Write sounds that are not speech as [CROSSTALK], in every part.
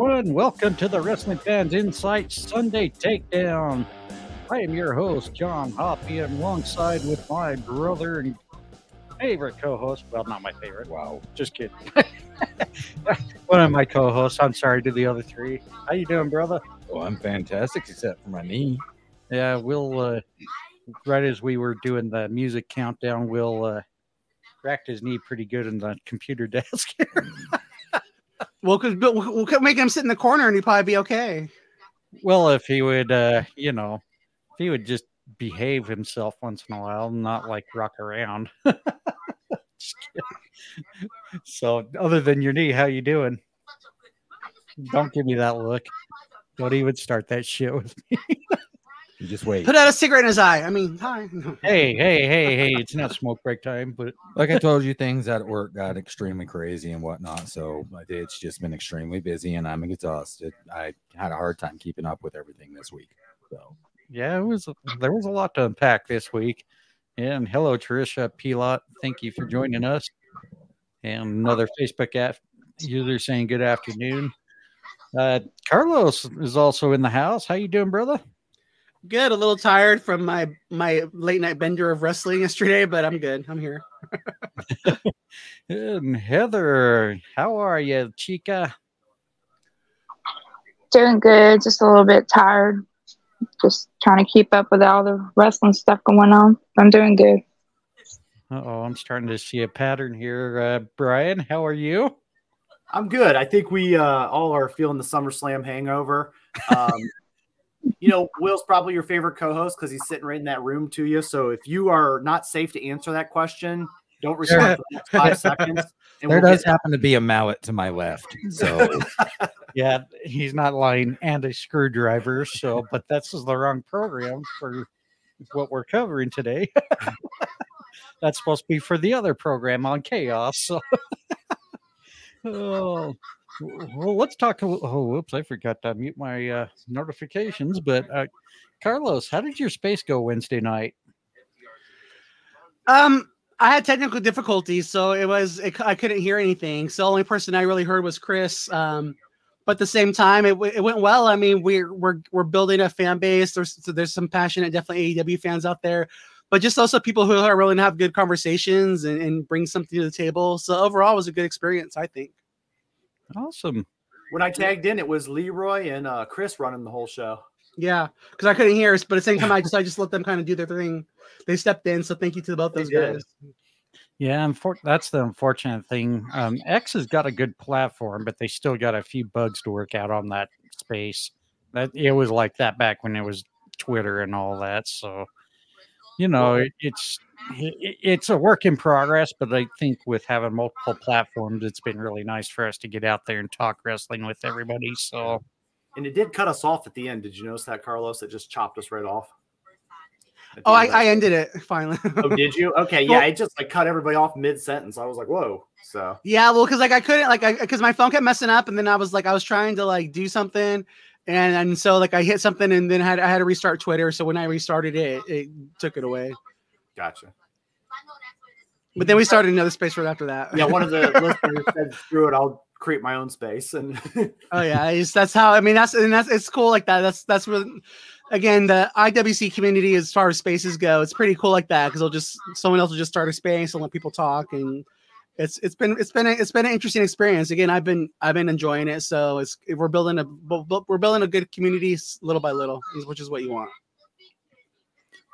Everyone. Welcome to the Wrestling Fans Incite Sunday Takedown. I am your host, John Hoppe, and alongside with my brother and favorite co-host. Well, not my favorite. Wow, just kidding. [LAUGHS] One of my co-hosts. I'm sorry to the other three. How you doing, brother? Oh, I'm fantastic, except for my knee. Yeah, we'll. Uh, right as we were doing the music countdown, Will, uh, racked his knee pretty good in the computer desk. [LAUGHS] Well, because we'll, we'll make him sit in the corner and he'd probably be okay. well, if he would, uh, you know, if he would just behave himself once in a while, not like rock around. [LAUGHS] So, other than your knee, how you doing? Don't give me that look. Don't even start that shit with me. [LAUGHS] You just wait. Put out a cigarette in his eye. I mean, hi. [LAUGHS] Hey, hey, hey, hey! It's not smoke break time, but Like I told you, things at work got extremely crazy and whatnot. So it's just been extremely busy and I'm exhausted. I had a hard time keeping up with everything this week. So yeah, it was. There was a lot to unpack this week. And hello, Tricia Pilot. Thank you for joining us. And another Facebook app user saying good afternoon. Uh, Carlos is also in the house. How you doing, brother? Good. A little tired from my my late night bender of wrestling yesterday, but I'm good. I'm here. [LAUGHS] And Heather, how are you, Chica? Doing good, just a little bit tired. Just trying to keep up with all the wrestling stuff going on. I'm doing good. Oh, I'm starting to see a pattern here. Uh, Bryan, how are you? I'm good. I think we uh, all are feeling the SummerSlam hangover. Um, you know, Will's probably your favorite co-host because he's sitting right in that room to you. So if you are not safe to answer that question, don't respond for the next five [LAUGHS] seconds. And there we'll does happen to be a mallet to my left. So [LAUGHS] Yeah, he's not lying and a screwdriver. So, but that's the wrong program for what we're covering today. [LAUGHS] that's supposed to be for the other program on chaos. So, oh, well, let's talk. Oh, whoops, I forgot to mute my uh, notifications. But uh, Carlos, how did your space go Wednesday night? Um, I had technical difficulties, so it was it, I couldn't hear anything. So the only person I really heard was Chris. Um, but at the same time, it, it went well. I mean, we're we're we're building a fan base. There's so there's some passionate, definitely AEW fans out there, but just also people who are willing to have good conversations and, and bring something to the table. So overall, it was a good experience, I think. Awesome. when I tagged in, it was Leroy and uh, Chris running the whole show. Yeah, because I couldn't hear us, but at the same time, I just I just let them kind of do their thing. They stepped in, so thank you to both those guys. Yeah, unfor- that's the unfortunate thing. Um, X has got a good platform, but they still got a few bugs to work out on that space. That it was like that back when it was Twitter and all that. So, you know, it's it's a work in progress. But I think with having multiple platforms, it's been really nice for us to get out there and talk wrestling with everybody. So, And it did cut us off at the end. Did you notice that, Carlos? It just chopped us right off. Oh, I, end of I ended it [LAUGHS] finally. Oh, did you? Okay, yeah. It just like cut everybody off mid sentence. I was like, whoa. So Yeah, well, because like I couldn't like because my phone kept messing up, and then I was like I was trying to like do something, and and so like I hit something, and then had I had to restart Twitter. So when I restarted it, it took it away. gotcha. But then we started another space right after that. Yeah, one of the [LAUGHS] listeners said, "Screw it, I'll create my own space." And [LAUGHS] oh yeah, it's, that's how I mean that's and that's it's cool like that. That's that's what again the IWC community as far as spaces go, it's pretty cool like that because they'll just someone else will just start a space and let people talk and. It's, it's been it's been a, it's been an interesting experience. Again, I've been I've been enjoying it. So it's we're building a we're building a good community little by little, which is what you want.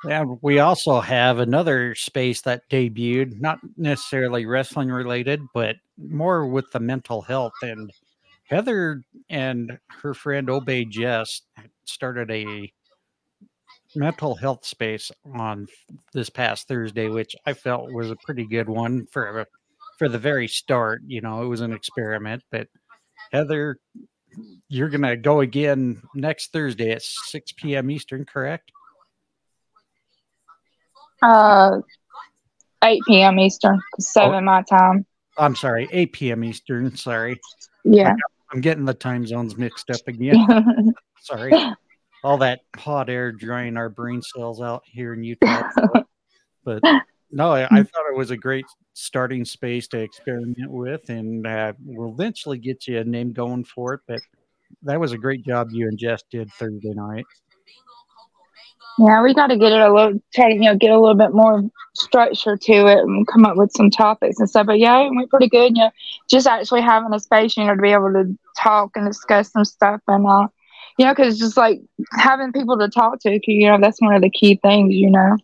And we also have another space that debuted, not necessarily wrestling related, but more with the mental health. And Heather and her friend Obey Jess started a mental health space on this past Thursday, which I felt was a pretty good one for for the very start. You know, it was an experiment, but Heather, you're gonna go again next Thursday at 6 p.m. Eastern, correct? Uh, 8 p.m. Eastern, 7 my time. I'm sorry, 8 p.m. Eastern. Sorry. Yeah. I'm getting the time zones mixed up [LAUGHS] again. sorry. All that hot air drying our brain cells out here in Utah. [LAUGHS] but no, I, I thought it was a great starting space to experiment with, and uh, we'll eventually get you a name going for it. But that was a great job you and Jess did Thursday night. Yeah, we got to get it a little, try to, you know, get a little bit more structure to it and come up with some topics and stuff. But yeah, it went pretty good. You know, just actually having a space, you know, to be able to talk and discuss some stuff and, uh, you know, because just like having people to talk to, you know, that's one of the key things, you know.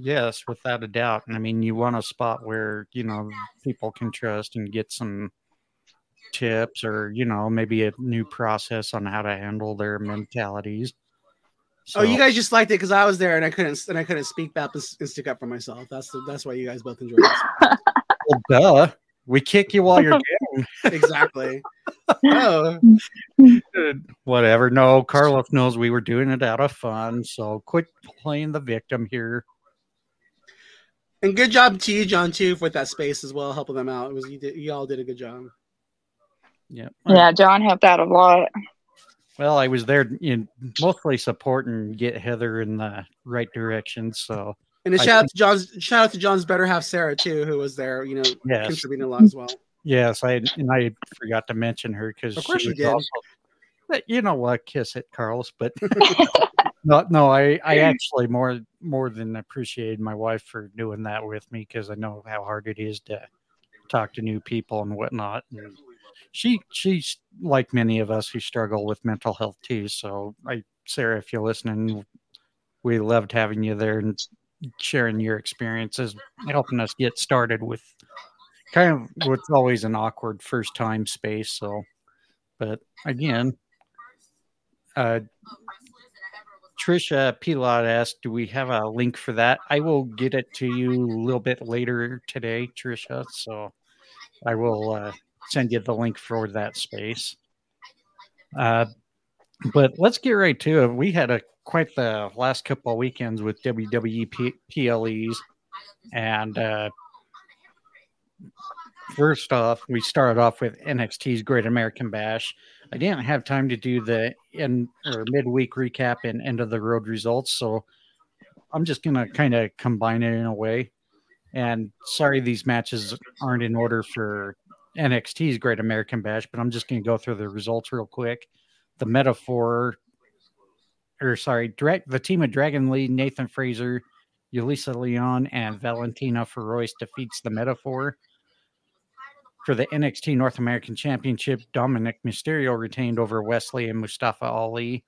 Yes, without a doubt. And I mean, you want a spot where, you know, people can trust and get some tips or, you know, maybe a new process on how to handle their mentalities. Oh, you guys just liked it because I was there and I couldn't and I couldn't speak back and, and stick up for myself. That's the, that's why you guys both enjoyed it. Well, duh. We kick you while you're [LAUGHS] down. exactly. [LAUGHS] Oh, Whatever. No, Carlos knows we were doing it out of fun. So quit playing the victim here. And good job to you, John, too, with that space as well, helping them out. It was you did you all did a good job. Yeah. Yeah, John helped out a lot. Well, I was there in mostly supporting get Heather in the right direction. So And a I shout out to John's shout out to John's better half Sarah too, who was there, you know, yes, contributing a lot as well. yes, I and I forgot to mention her because Of course she you did. also. But you know what? Kiss it, Carlos. But [LAUGHS] no, no, I I actually more more than appreciated my wife for doing that with me because I know how hard it is to talk to new people and whatnot. And she she's like many of us who struggle with mental health too. So I Sarah, if you're listening, we loved having you there and sharing your experiences, helping us get started with kind of what's always an awkward first time space. So, but again, uh, Trisha Pilot asked, "Do we have a link for that?" I will get it to you a little bit later today, Trisha. So I will uh, send you the link for that space. Uh, but let's get right to it. We had a quite the last couple of weekends with WWE P- PLEs, and uh, first off, we started off with NXT's Great American Bash. I didn't have time to do the end or midweek recap and end of the road results, so I'm just gonna kind of combine it in a way. And sorry, these matches aren't in order for NXT's Great American Bash, but I'm just gonna go through the results real quick. The Meta-Four, or sorry, the team of Dragon Lee, Nathan Frazer, Yulisa Leon, and Valentina Feroz defeats the Meta-Four. For the NXT North American Championship, Dominik Mysterio retained over Wes Lee and Mustafa Ali.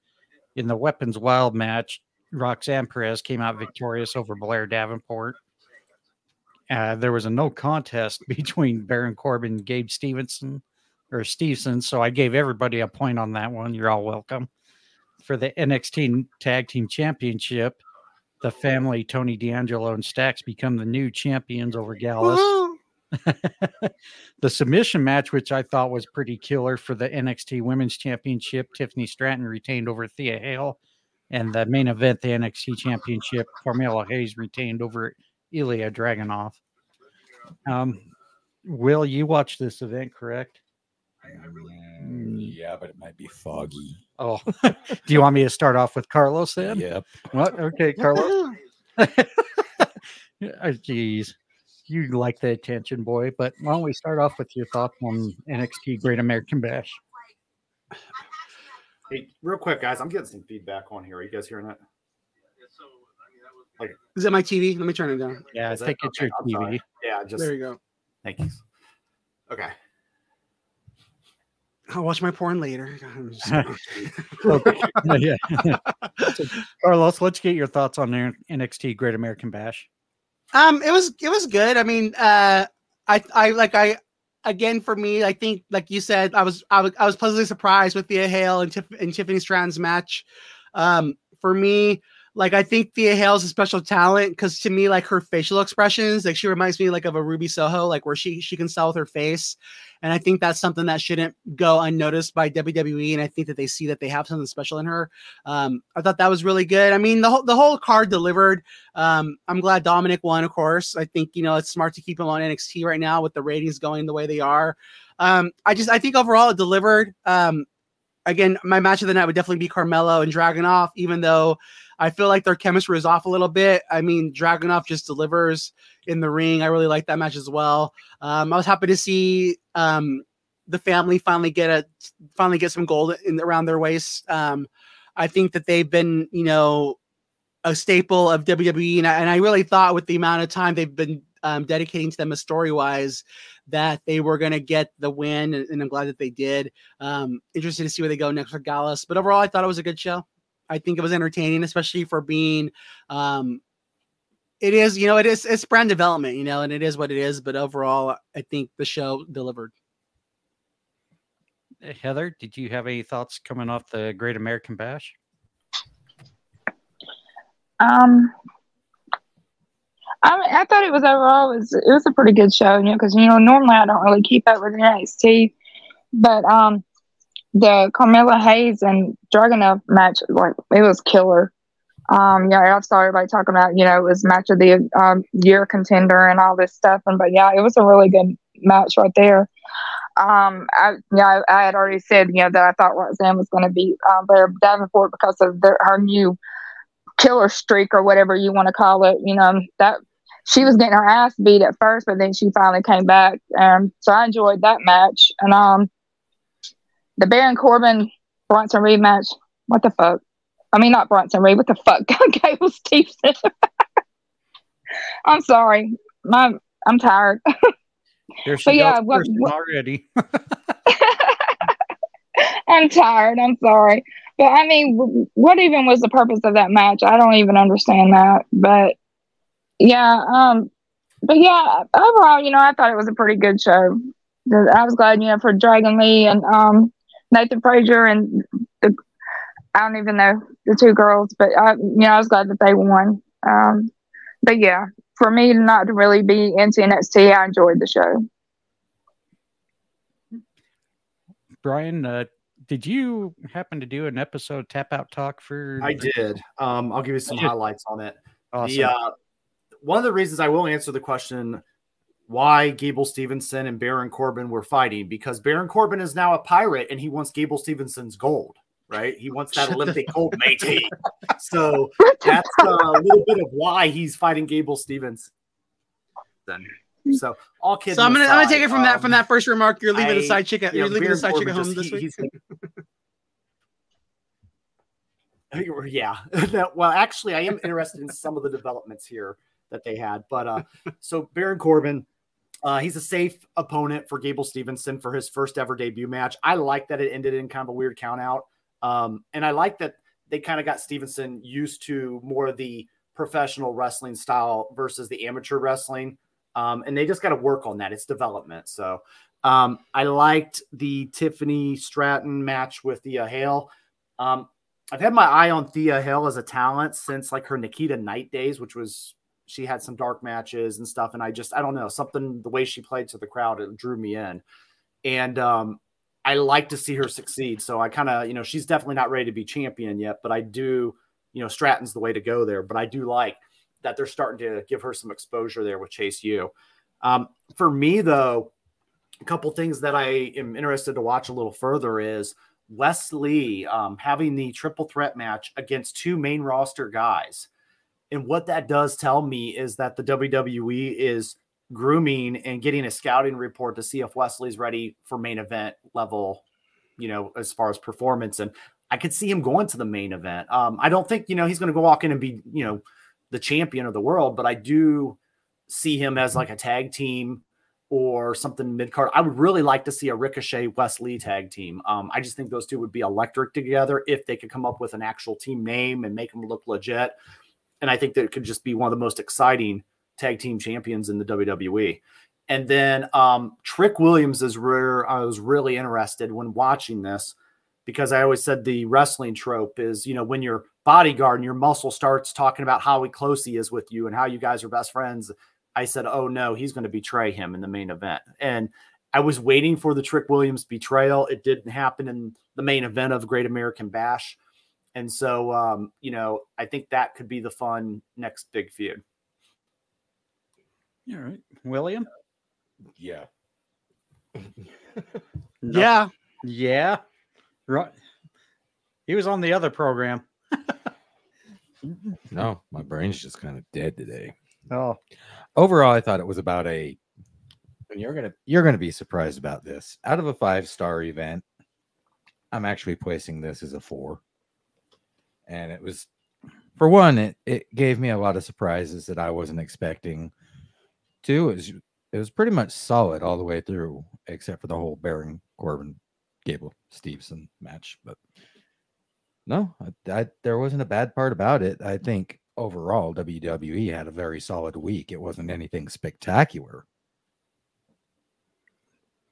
In the Weapons Wild match, Roxanne Perez came out victorious over Blair Davenport. Uh, there was a no contest [LAUGHS] between Baron Corbin and Gabe Stevenson or Stevenson, so I gave everybody a point on that one. You're all welcome. For the NXT Tag Team Championship, the family Tony D'Angelo and Stacks become the new champions over Gallus Woohoo! [LAUGHS] the submission match, which I thought was pretty killer for the NXT Women's Championship, Tiffany Stratton retained over Thea Hail. And the main event, the NXT Championship, Carmelo Hayes retained over Ilya Dragunov. Um, Will, you watch this event, correct? Mm, yeah, but it might be foggy. Oh, [LAUGHS] do you want me to start off with Carlos then? Yep. What? Okay, Carlos. [LAUGHS] Oh, Jeez, you like the attention, boy. But why don't we start off with your thoughts on NXT Great American Bash? Hey, real quick, guys, I'm getting some feedback on here. Are you guys hearing that? Is that my TV? Let me turn it down. Yeah, I Is it? think it's Okay, your I'm sorry. TV. Yeah, just There you go. thank you. Okay. I'll watch my porn later. [LAUGHS] I'm [LAUGHS] [LAUGHS] yeah. So, Carlos, let's get your thoughts on their NXT Great American Bash. Um, it was it was good. I mean, uh, I I like I again for me, I think like you said, I was I was I was pleasantly surprised with Thea Hail and, and Tiffany Stratton's match. Um, for me, like I think Thea Hail's a special talent because to me, like her facial expressions, like she reminds me like of a Ruby Soho, like where she she can sell with her face, and I think that's something that shouldn't go unnoticed by WWE. And I think that they see that they have something special in her. Um, I thought that was really good. I mean, the whole the whole card delivered. Um, I'm glad Dominic won, of course. I think you know it's smart to keep him on NXT right now with the ratings going the way they are. Um, I just I think overall it delivered. Um, again, my match of the night would definitely be Carmelo and Dragunov, even though I feel like their chemistry is off a little bit. I mean, Dragunov just delivers in the ring. I really like that match as well. Um, I was happy to see um, the family finally get a finally get some gold in around their waist. Um, I think that they've been, you know, a staple of WWE, and I, and I really thought with the amount of time they've been um, dedicating to them as story wise that they were going to get the win, and, and, I'm glad that they did. Um, interested to see where they go next for Gallus, but overall, I thought it was a good show. I think it was entertaining, especially for being. Um, it is, you know, it is it's brand development, you know, and it is what it is. But overall, I think the show delivered. Heather, did you have any thoughts coming off the Great American Bash? Um, I, I thought it was overall it was it was a pretty good show, you know, because you know normally I don't really keep up with the NXT, but um, the Carmelo Hayes and Dragunov match like it was killer. Um, yeah, I saw everybody talking about you know it was match of the um, year contender and all this stuff, and but yeah, it was a really good match right there. Um, I yeah, I, I had already said you know that I thought Roxanne was going to be uh, Davenport because of their, her new killer streak or whatever you want to call it. You know that she was getting her ass beat at first, but then she finally came back. Um, so I enjoyed that match. And um, the Baron Corbin Bronson Reed match. What the fuck? I mean, not Bronson Reed. What the fuck? [LAUGHS] Gable Steveson. [LAUGHS] I'm sorry. My, I'm tired. [LAUGHS] There's but yeah, what, what, already. I'm tired. I'm sorry. But I mean, what even was the purpose of that match? I don't even understand that. But yeah, um, but yeah, overall, you know, I thought it was a pretty good show. I was glad, you know, for Dragon Lee and um, Nathan Frazer and the, I don't even know the two girls, but I, you know, I was glad that they won. Um, but yeah, for me not to really be into NXT, I enjoyed the show. Bryan, uh, did you happen to do an episode tap out talk for? I did. Um, I'll give you some highlights on it. Awesome. The, uh, one of the reasons I will answer the question why Gable Stevenson and Baron Corbin were fighting because Baron Corbin is now a pirate and he wants Gable Stevenson's gold, right? He wants that Olympic [LAUGHS] gold matey. So [LAUGHS] that's a little bit of why he's fighting Gable Stevenson. Then. So all kids. So I'm gonna aside, I'm gonna take it from um, that from that first remark. You're leaving I, the side chick. You're leaving Baron the side chick at home this week. [LAUGHS] yeah. well, actually, I am interested in some of the developments here that they had. But uh, so Baron Corbin, uh, he's a safe opponent for Gable Stevenson for his first ever debut match. I like that it ended in kind of a weird count out. Um, and I like that they kind of got Stevenson used to more of the professional wrestling style versus the amateur wrestling. Um, and they just got to work on that. It's development. So um, I liked the Tiffany Stratton match with Thea Hail. Um, I've had my eye on Thea Hail as a talent since like her Nikita Knight days, which was she had some dark matches and stuff. And I just, I don't know, something, the way she played to the crowd, it drew me in. And um, I like to see her succeed. So I kind of, you know, she's definitely not ready to be champion yet, but I do, you know, Stratton's the way to go there. But I do like that they're starting to give her some exposure there with Chase U. Um, for me, though, a couple things that I am interested to watch a little further is Wes Lee um, having the triple threat match against two main roster guys. And what that does tell me is that the WWE is grooming and getting a scouting report to see if Wes Lee's ready for main event level, you know, as far as performance. And I could see him going to the main event. Um, I don't think, you know, he's going to go walk in and be, you know, the champion of the world, but I do see him as like a tag team or something mid card. I would really like to see a Ricochet Wes Lee tag team. Um, I just think those two would be electric together if they could come up with an actual team name and make them look legit and I think that it could just be one of the most exciting tag team champions in the WWE. And then um, Trick Williams is where I was really interested when watching this because I always said the wrestling trope is, you know, when your bodyguard and your muscle starts talking about how close he is with you and how you guys are best friends. I said, oh no, he's going to betray him in the main event. And I was waiting for the Trick Williams betrayal. It didn't happen in the main event of Great American Bash. And so, um, you know, I think that could be the fun next big feud. All right. William? Yeah. [LAUGHS] no. Yeah. Yeah. Right. He was on the other program. [LAUGHS] No, my brain's just kind of dead today. Oh, Overall, I thought it was about a. And you're gonna you're gonna be surprised about this. Out of a five star event, I'm actually placing this as a four. And it was, for one, it it gave me a lot of surprises that I wasn't expecting. Two, it was it was pretty much solid all the way through, except for the whole Baron Corbin Gable Stevenson match. But no, I, I, there wasn't a bad part about it. I think overall WWE had a very solid week. It wasn't anything spectacular.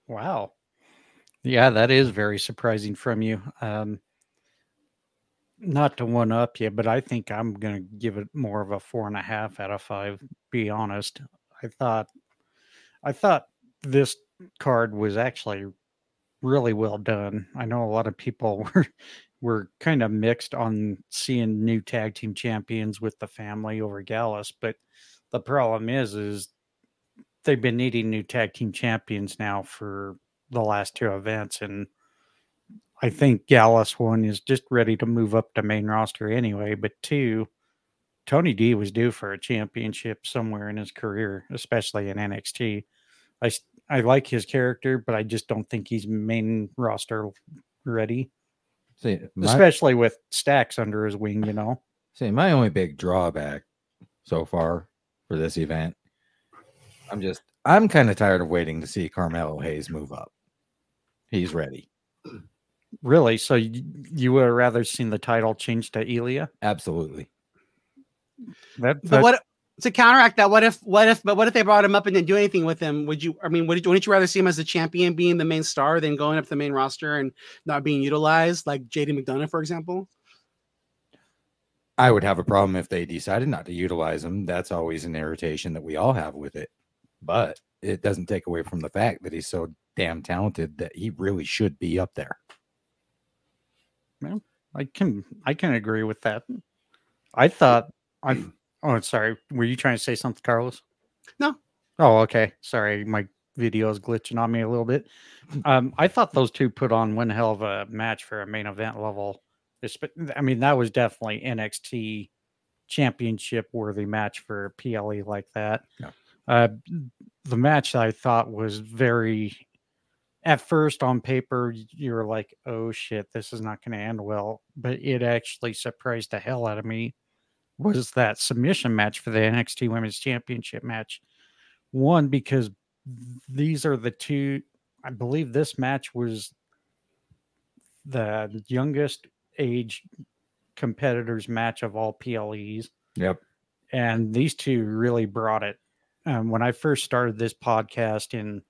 wow. Yeah, that is very surprising from you. Um, not to one up you, but I think I'm going to give it more of a four and a half out of five. Be honest, I thought, I thought this card was actually really well done. I know a lot of people [LAUGHS] were were kind of mixed on seeing new tag team champions with the family over Gallus, but the problem is, is they've been needing new tag team champions now for the last two events, and I think Gallus one is just ready to move up to main roster anyway. But two, Tony D was due for a championship somewhere in his career, especially in NXT. I I like his character, but I just don't think he's main roster ready, See, my, especially with Stacks under his wing. You know, see, my only big drawback so far for this event, I'm just I'm kind of tired of waiting to see Carmelo Hayes move up. He's ready. Really. So you, you would have rather seen the title change to Elia? Absolutely. That, But what to counteract that? What if? What if? But what if they brought him up and didn't do anything with him? Would you? I mean, would, wouldn't you rather see him as the champion, being the main star, than going up the main roster and not being utilized, like JD McDonagh, for example? I would have a problem if they decided not to utilize him. That's always an irritation that we all have with it. But it doesn't take away from the fact that he's so damn talented that he really should be up there. I can I can agree with that. I thought I [CLEARS THROAT] oh sorry, were you trying to say something, Carlos? No. Oh, okay. Sorry, my video is glitching on me a little bit. [LAUGHS] Um, I thought those two put on one hell of a match for a main event level. I mean, that was definitely NXT championship worthy match for PLE like that. Yeah. Uh, the match I thought was very at first on paper you were like oh shit this is not going to end well but it actually surprised the hell out of me was that submission match for the NXT Women's Championship match one because these are the two I believe this match was the youngest age competitors match of all PLEs Yep. and these two really brought it. Um, when I first started this podcast and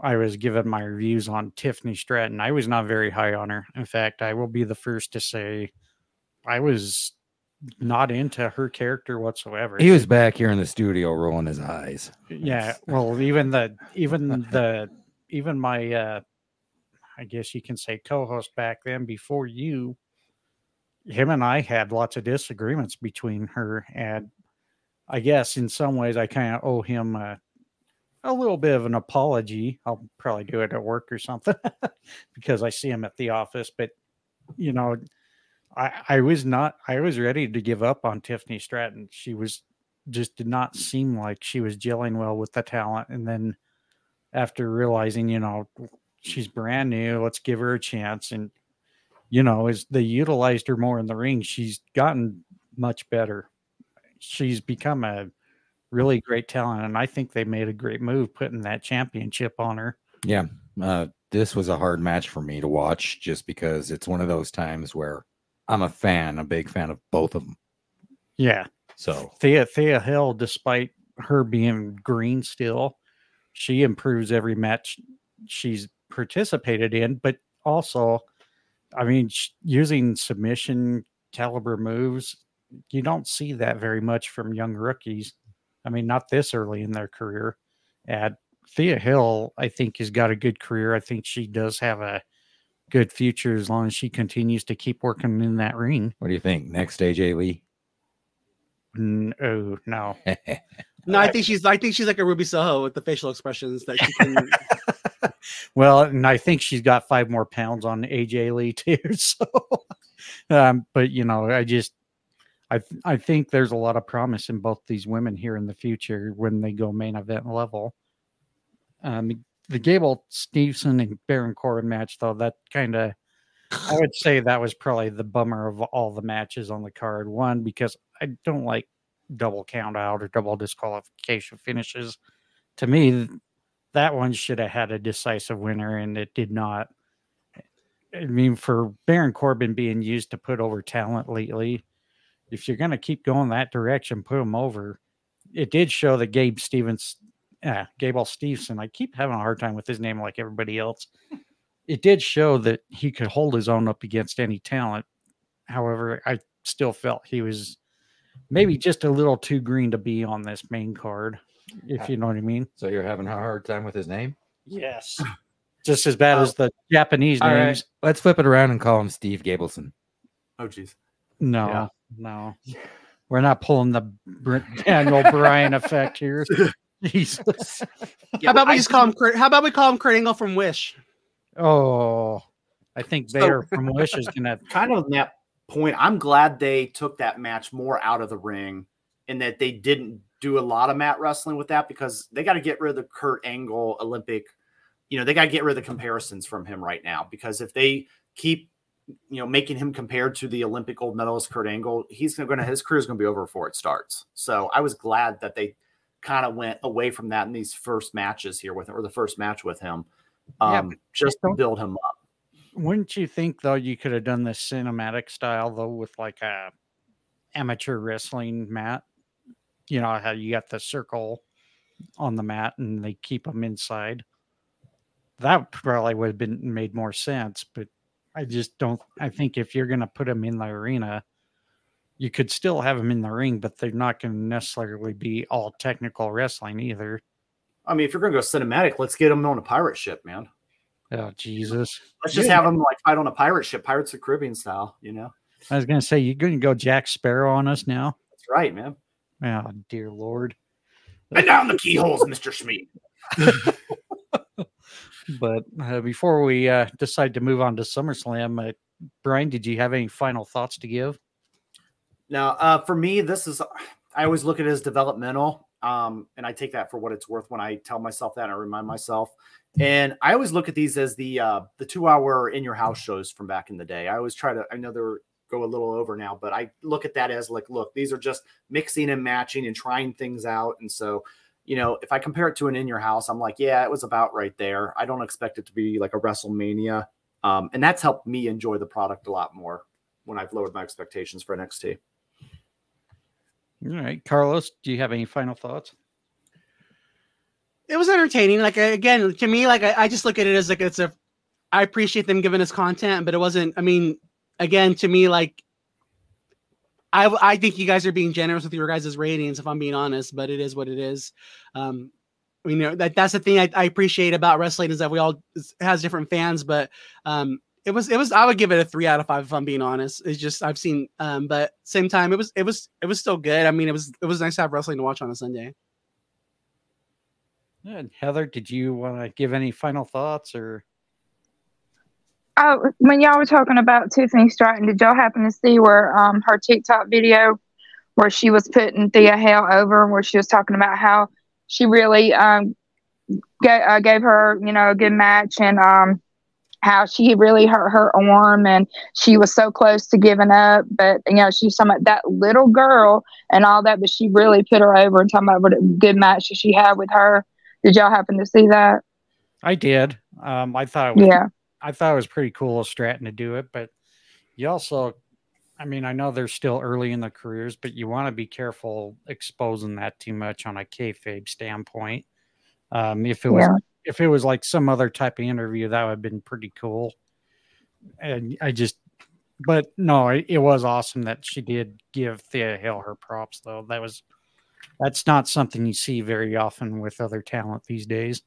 I was given my reviews on Tiffany Stratton, I was not very high on her. In fact, I will be the first to say I was not into her character whatsoever. He was back here in the studio rolling his eyes. yeah. Well, even the even [LAUGHS] the even my uh I guess you can say co-host back then before you him and I had lots of disagreements between her and I guess in some ways I kind of owe him a, a little bit of an apology. I'll probably do it at work or something [LAUGHS] because I see him at the office, but you know, I I was not I was ready to give up on Tiffany Stratton. She was just did not seem like she was gelling well with the talent and then after realizing, you know, she's brand new, let's give her a chance and you know, as they utilized her more in the ring, she's gotten much better. She's become a really great talent, and I think they made a great move putting that championship on her. Yeah. Uh, this was a hard match for me to watch just because it's one of those times where I'm a fan, a big fan of both of them. Yeah, So Thea Thea Hail, despite her being green still, she improves every match she's participated in. But also, I mean, sh- using submission caliber moves, you don't see that very much from young rookies. I mean, not this early in their career. At Thea Hail, I think, has got a good career. I think she does have a good future as long as she continues to keep working in that ring. what do you think? Next AJ Lee? N- oh no. [LAUGHS] No, I think she's. I think she's like a Ruby Soho with the facial expressions that she can. [LAUGHS] well, and I think she's got five more pounds on AJ Lee [LAUGHS] too. So, um, but you know, I just I th- I think there's a lot of promise in both these women here in the future when they go main event level. Um, the Gable Stevenson and Baron Corbin match, though, that kind of I would say that was probably the bummer of all the matches on the card. One because I don't like double count out or double disqualification finishes. To me, that one should have had a decisive winner, and it did not. I mean, for Baron Corbin being used to put over talent lately, if you're going to keep going that direction, put him over. It did show that Gabe Stevens, uh, Gable Stevenson, I keep having a hard time with his name like everybody else. It did show that he could hold his own up against any talent. However, I still felt he was maybe just a little too green to be on this main card, if you know what I mean. So you're having a hard time with his name? Yes. [SIGHS] Just as bad as the Japanese All right, names. let's flip it around and call him Steve Gableson. Oh, jeez. No, Yeah. no. [LAUGHS] We're not pulling the Br- Daniel Bryan effect here. [LAUGHS] Jesus. How about we just call him? Kurt, how about we call him Kurt Angle from Wish? Oh, I think So- Vader from Wish is going [LAUGHS] to. kind of that point, I'm glad they took that match more out of the ring and that they didn't do a lot of mat wrestling with that because they got to get rid of the Kurt Angle Olympic. You know, they got to get rid of the comparisons from him right now because if they keep, you know, making him compared to the Olympic gold medalist Kurt Angle, he's going to his career is going to be over before it starts. So I was glad that they kind of went away from that in these first matches here with or the first match with him, Yeah, um, just to build him up. Wouldn't you think though you could have done this cinematic style though with like a amateur wrestling mat? You know how you got the circle on the mat and they keep them inside. That probably would have been made more sense, but I just don't. I think if you're going to put them in the arena, you could still have them in the ring, but they're not going to necessarily be all technical wrestling either. I mean, if you're going to go cinematic, let's get them on a pirate ship, man. Oh Jesus! Let's just Yeah. have them like fight on a pirate ship, Pirates of the Caribbean style. You know, I was going to say you're going to go Jack Sparrow on us now. that's right, man. Oh dear Lord! And down the keyholes, Mister Schmid. [LAUGHS] But uh, before we uh, decide to move on to SummerSlam, uh, Bryan, did you have any final thoughts to give? Now, uh, for me, this is I always look at it as developmental, um, and I take that for what it's worth when I tell myself that. And I remind myself, and I always look at these as the uh, the two hour in your house shows from back in the day. I always try to. I know they're go a little over now, but I look at that as like, look, these are just mixing and matching and trying things out, and so. You know, if I compare it to an in your house, I'm like, yeah, it was about right there. I don't expect it to be like a WrestleMania. Um, and that's helped me enjoy the product a lot more when I've lowered my expectations for NXT. All right, Carlos, do you have any final thoughts? It was entertaining. Like again, to me, like I, I just look at it as like it's a. I appreciate them giving us content, but it wasn't. I mean, again, to me, like I I think you guys are being generous with your guys' ratings, if I'm being honest. But it is what it is. Um, you know that that's the thing I, I appreciate about wrestling is that we all has different fans, but um, it was it was I would give it a three out of five if I'm being honest. It's just I've seen um, but same time it was it was it was still good. I mean it was it was nice to have wrestling to watch on a Sunday. Yeah, Heather, did you want to give any final thoughts or? Oh, when y'all were talking about Tiffany Stratton, did y'all happen to see where um her TikTok video where she was putting Thea Hail over, and where she was talking about how she really um gave, uh, gave her you know a good match and um how she really hurt her arm and she was so close to giving up, but you know she's talking about that little girl and all that, but she really put her over and talking about what a good match she had with her. Did y'all happen to see that? I did. Um, I thought it was Yeah. I thought it was pretty cool of Stratton to do it, but you also, I mean, I know they're still early in their careers, but you want to be careful exposing that too much on a kayfabe standpoint. Um, if it was Yeah. if it was like some other type of interview, that would have been pretty cool. And I just, but no, it, it was awesome that she did give Thea Hail her props, though. That was that's not something you see very often with other talent these days.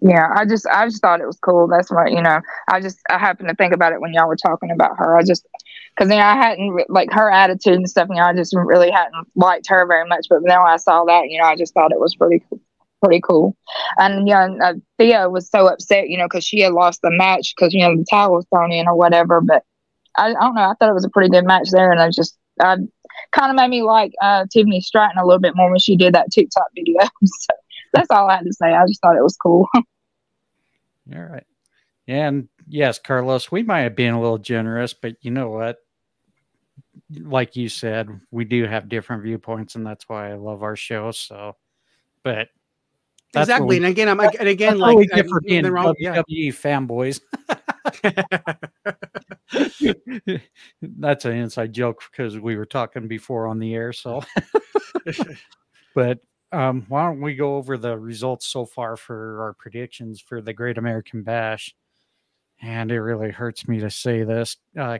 Yeah, I just I just thought it was cool. That's what you know. I just I happened to think about it when y'all were talking about her. I just because you know I hadn't like her attitude and stuff. You know, I just really hadn't liked her very much. But now I saw that, you know, I just thought it was pretty pretty cool. And you know, uh, Thea was so upset, you know, because she had lost the match because you know the towel was thrown in or whatever. But I, I don't know. I thought it was a pretty good match there, and I just I kind of made me like uh, Tiffany Stratton a little bit more when she did that TikTok video. [LAUGHS] so that's all I had to say. I just thought it was cool. [LAUGHS] All right. And yes, Carlos, we might have been a little generous, but you know what? Like you said, we do have different viewpoints, and that's why I love our show. So, but that's exactly. we- and again, I'm and again like what we I- get for being nothing wrong- yeah. Fanboys. [LAUGHS] That's an inside joke because we were talking before on the air. So, [LAUGHS] but um, why don't we go over the results so far for our predictions for the Great American Bash? And it really hurts me to say this, uh,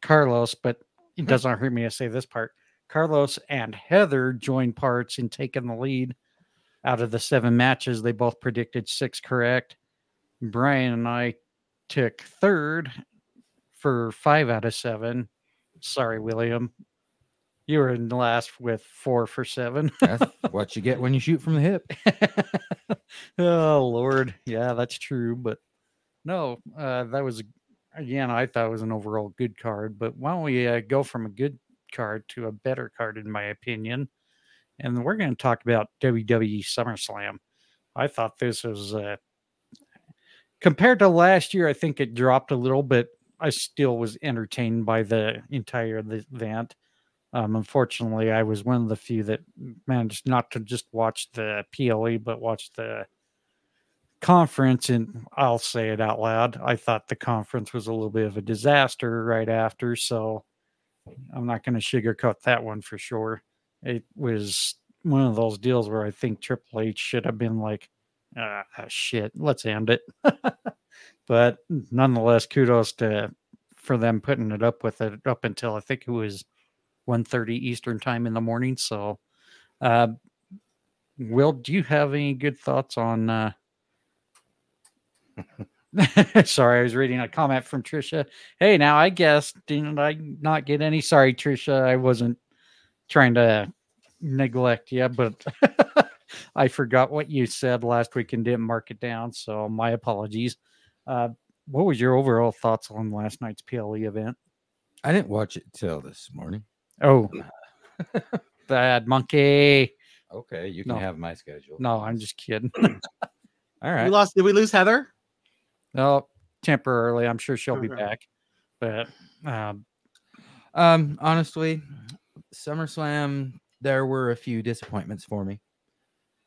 Carlos, but it doesn't hurt me to say this part. Carlos and Heather joined parts in taking the lead out of the seven matches. They both predicted six correct. Bryan and I took third for five out of seven. Sorry, William. You were in last with four for seven. [LAUGHS] That's what you get when you shoot from the hip. [LAUGHS] oh Lord, yeah, that's true. But no, uh, that was again. I thought it was an overall good card. But why don't we uh, go from a good card to a better card, in my opinion? And we're going to talk about WWE SummerSlam. I thought this was uh, compared to last year. I think it dropped a little, but I still was entertained by the entire event. Um, unfortunately, I was one of the few that managed not to just watch the PLE, but watch the conference. And I'll say it out loud. I thought the conference was a little bit of a disaster right after. So I'm not going to sugarcoat that one for sure. It was one of those deals where I think Triple H should have been like, ah, shit, let's end it. [LAUGHS] but nonetheless, kudos to for them putting it up with it up until I think it was 1.30 Eastern time in the morning. So, uh, Will, do you have any good thoughts on? Uh... [LAUGHS] [LAUGHS] Sorry, I was reading a comment from Trisha. Hey, now I guess didn't I not get any? Sorry, Trisha, I wasn't trying to neglect you, but [LAUGHS] I forgot what you said last week and didn't mark it down. So my apologies. Uh, what was your overall thoughts on last night's PLE event? I didn't watch it till this morning. Oh, [LAUGHS] bad monkey. Okay, you can No. have my schedule. No, I'm just kidding. [COUGHS] All We right. lost. Did we lose Heather? No, temporarily. I'm sure she'll be Okay. back. But um, Um, honestly, SummerSlam, there were a few disappointments for me.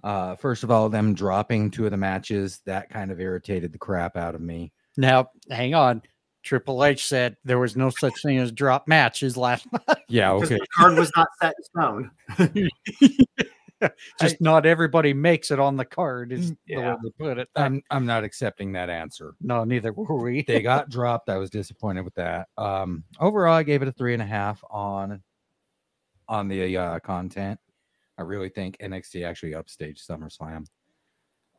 Uh, first of all, them dropping two of the matches that kind of irritated the crap out of me. now, hang on. Triple H said there was no such thing as drop matches last [LAUGHS] night. Yeah, okay. the card was not set in stone. [LAUGHS] Just not everybody makes it on the card, is the way Yeah. they put it. I'm I'm not accepting that answer. no, neither were we. They got [LAUGHS] dropped. I was disappointed with that. Um, overall, I gave it a three and a half on on the uh, content. I really think NXT actually upstaged SummerSlam.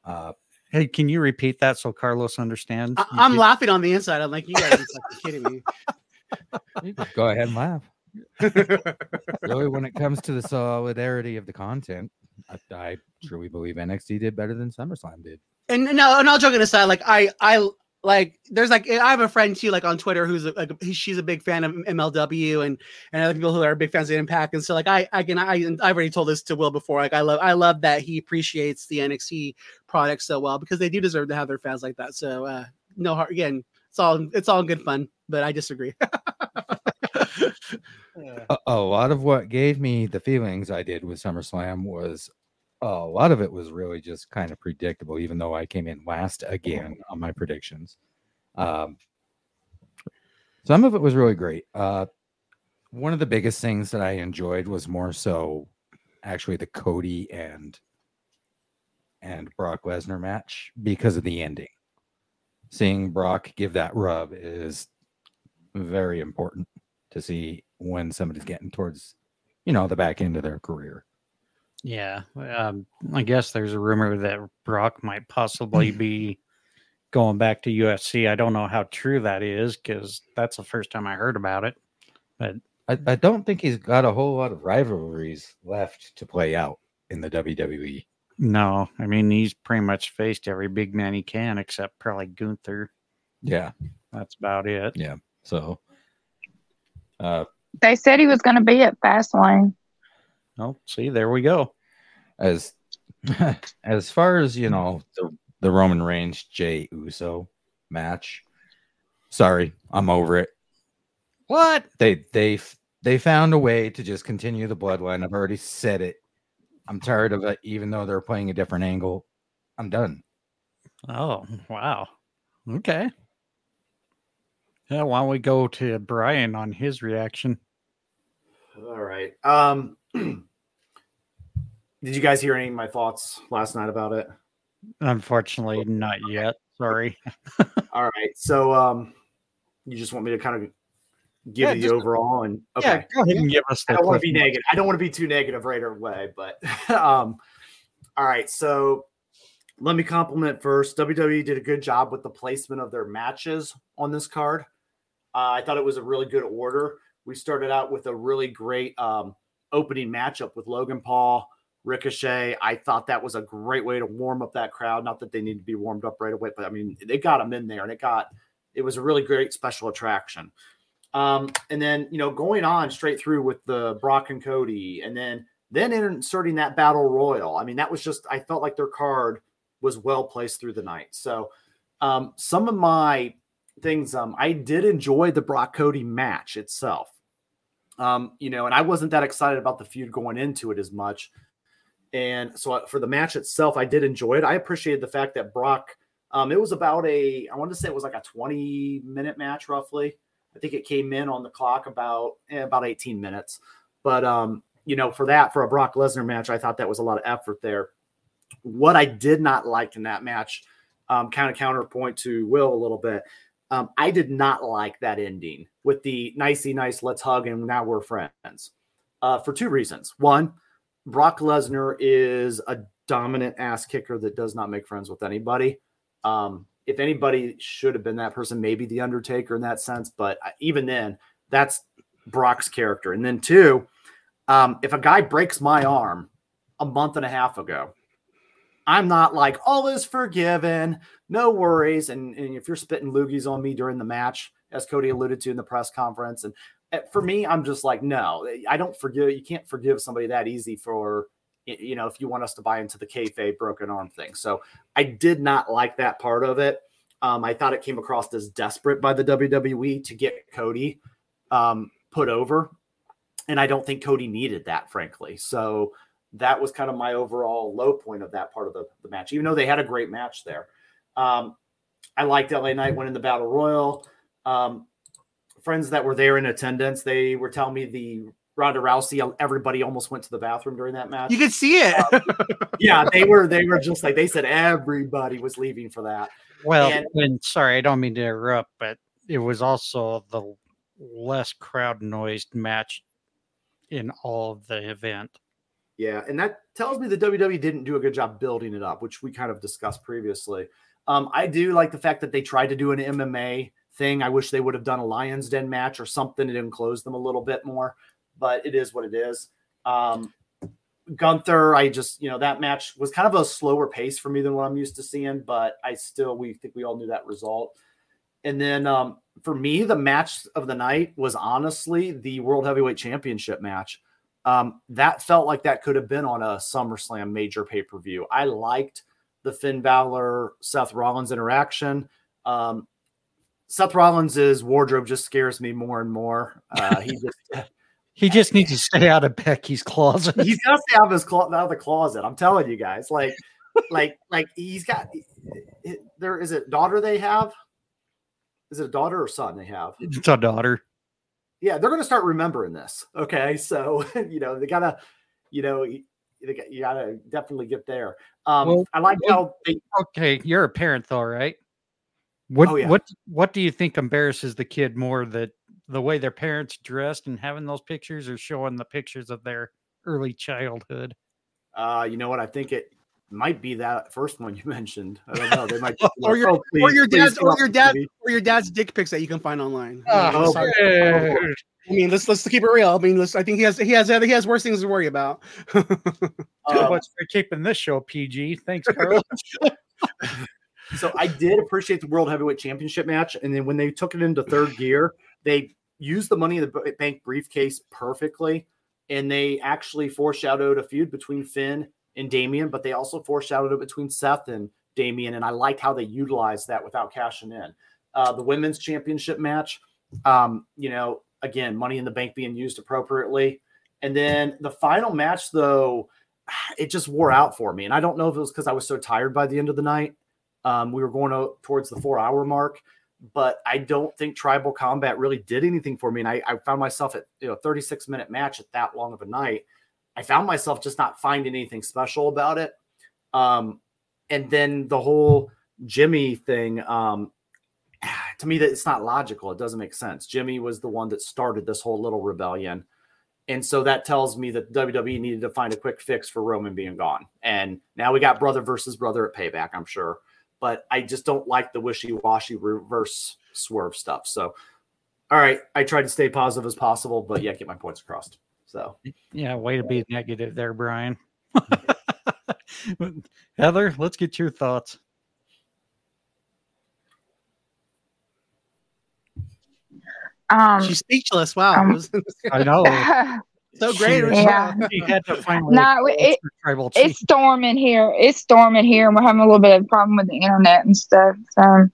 Uh, Hey, can you repeat that so Carlos understands? I, I'm did- laughing on the inside. I'm like, you guys are fucking kidding me. go ahead and laugh. [LAUGHS] really, when it comes to the solidarity of the content, I, I truly believe NXT did better than SummerSlam did. and no, and all joking aside, like I, I like there's like I have a friend too, like on Twitter, who's a, like she's a big fan of MLW and and other people who are big fans of Impact, and so like I, I can I I've already told this to Will before, like I love I love that he appreciates the NXT product so well because they do deserve to have their fans like that. So uh no heart again, it's all it's all good fun, but I disagree. [LAUGHS] [LAUGHS] a, a lot of what gave me the feelings I did with SummerSlam was a lot of it was really just kind of predictable, even though I came in last again on my predictions. Um, some of it was really great. Uh, one of the biggest things that I enjoyed was more so actually the Cody and and Brock Lesnar match because of the ending. Seeing Brock give that rub is very important to see when somebody's getting towards, you know, the back end of their career. Yeah, um, I guess there's a rumor that Brock might possibly [LAUGHS] be going back to UFC. I don't know how true that is because that's the first time I heard about it. But I, I don't think he's got a whole lot of rivalries left to play out in the. WWE. no, I mean he's pretty much faced every big man he can, except probably Gunther. Yeah. That's about it. Yeah. So uh They said he was going to be at Fastlane. Oh, see, there we go. As [LAUGHS] as far as you know, the the Roman Reigns Jey Uso match. Sorry, I'm over it. What? They they they found a way to just continue the bloodline. I've already said it. I'm tired of it, even though they're playing a different angle. I'm done. Oh, wow. Okay. Yeah, why don't we go to Brian on his reaction? All right. Um, [CLEARS THROAT] did you guys hear any of my thoughts last night about it? Unfortunately, not yet. Sorry. [LAUGHS] All right. So, um, you just want me to kind of give Yeah, you the overall and okay. Yeah, go ahead and give us I don't want to be negative. I don't want to be too negative right away, but [LAUGHS] um, all right. So let me compliment first. WWE did a good job with the placement of their matches on this card. Uh, I thought it was a really good order. We started out with a really great um, opening matchup with Logan Paul, Ricochet. I thought that was a great way to warm up that crowd. Not that they need to be warmed up right away, but I mean they got them in there, and it got it was a really great special attraction. Um, and then you know going on straight through with the Brock and Cody, and then then inserting that battle royal. I mean that was just I felt like their card was well placed through the night. So um, some of my things um, I did enjoy the Brock Cody match itself. Um, you know, and I wasn't that excited about the feud going into it as much. And so uh, for the match itself, I did enjoy it. I appreciated the fact that Brock, um, it was about a, I want to say it was like a 20 minute match roughly. I think it came in on the clock about eh, about 18 minutes. But um, you know, for that, for a Brock Lesnar match, I thought that was a lot of effort there. What I did not like in that match, um, kind of counterpoint to Will a little bit. Um, I did not like that ending with the nicey nice, let's hug and now we're friends. Uh, for two reasons. One, Brock Lesnar is a dominant ass kicker that does not make friends with anybody. Um, if anybody should have been that person, maybe the Undertaker in that sense, but uh, even then, that's Brock's character. And then two, um, if a guy breaks my arm a month and a half ago, I'm not like all is forgiven, no worries. And, and if you're spitting loogies on me during the match, as Cody alluded to in the press conference, and uh, for me, I'm just like, no, I don't forgive. You can't forgive somebody that easy for, you know, if you want us to buy into the kayfabe broken arm thing. So I did not like that part of it. Um, I thought it came across as desperate by the WWE to get Cody um, put over, and I don't think Cody needed that, frankly. So that was kind of my overall low point of that part of the, the match, even though they had a great match there. Um, I liked LA Knight winning the Battle Royal. Um, friends that were there in attendance, they were telling me the Ronda Rousey, everybody almost went to the bathroom during that match. You could see it. yeah, they were they were just like they said everybody was leaving for that. Well, And- and sorry, I don't mean to interrupt, but it was also the less crowd noised match in all of the event. Yeah, and that tells me the WWE didn't do a good job building it up, which we kind of discussed previously. Um, I do like the fact that they tried to do an MMA thing. I wish they would have done a Lions Den match or something to enclose them a little bit more, but it is what it is. Um, Gunther, I just, you know, that match was kind of a slower pace for me than what I'm used to seeing, but I still, we think we all knew that result. And then um, for me, the match of the night was honestly the World Heavyweight Championship match. Um, that felt like that could have been on a SummerSlam major pay per view. I liked the Finn Balor Seth Rollins interaction. Um, Seth Rollins' wardrobe just scares me more and more. Uh, he [LAUGHS] just He just needs to stay out of Becky's closet. he's got to stay out of his clo- out of the closet. I'm telling you guys, like, like, like he's got. There is it daughter they have. Is it a daughter or son they have? It's a daughter. Yeah, they're going to start remembering this. Okay, so [LAUGHS] you know they gotta, you know, you, they got- you gotta definitely get there. Um, Well, I like how they, Okay, you're a parent though, right? What Oh, yeah. what what do you think embarrasses the kid more that the way their parents dressed and having those pictures or showing the pictures of their early childhood? uh, you know what, I think it might be that first one you [LAUGHS] mentioned. I don't know. They might just be [LAUGHS] Or your- "Oh, or your please dad's or your dad TV." or your dad's dick pics that you can find online. Oh, Sorry. yeah. I mean, let's let's keep it real. I mean, let's, I think he has he has he has worse things to worry about. [LAUGHS] Um, What's for keeping this show PG? Thanks, Carl. so I did appreciate the World Heavyweight Championship match, and then when they took it into third gear, they used the money in the bank briefcase perfectly. And they actually foreshadowed a feud between Finn and Damian, but they also foreshadowed it between Seth and Damian. And I like how they utilized that without cashing in. Uh, the women's championship match, um, you know, again, money in the bank being used appropriately. And then the final match, though, [SIGHS] it just wore out for me. And I don't know if it was because I was so tired by the end of the night. Um, we were going to, towards the four hour mark, but I don't think tribal combat really did anything for me. And I, I found myself at you know 36 minute match at that long of a night. I found myself just not finding anything special about it. Um, and then the whole Jimmy thing, um, [SIGHS] to me, that it's not logical. It doesn't make sense. Jimmy was the one that started this whole little rebellion. And so that tells me that WWE needed to find a quick fix for Roman being gone. And now we got brother versus brother at payback, I'm sure. But I just don't like the wishy washy reverse swerve stuff. So, all right, I tried to stay positive as possible, but yeah, get my points across. So, yeah, way to be negative there, Brian. [LAUGHS] Heather, let's get your thoughts. Um, She's speechless. Wow. Um, [LAUGHS] I know. [LAUGHS] so great. yeah. She had to finally no, it, it's storming here. It's storming here, and we're having a little bit of problem with the internet and stuff. So,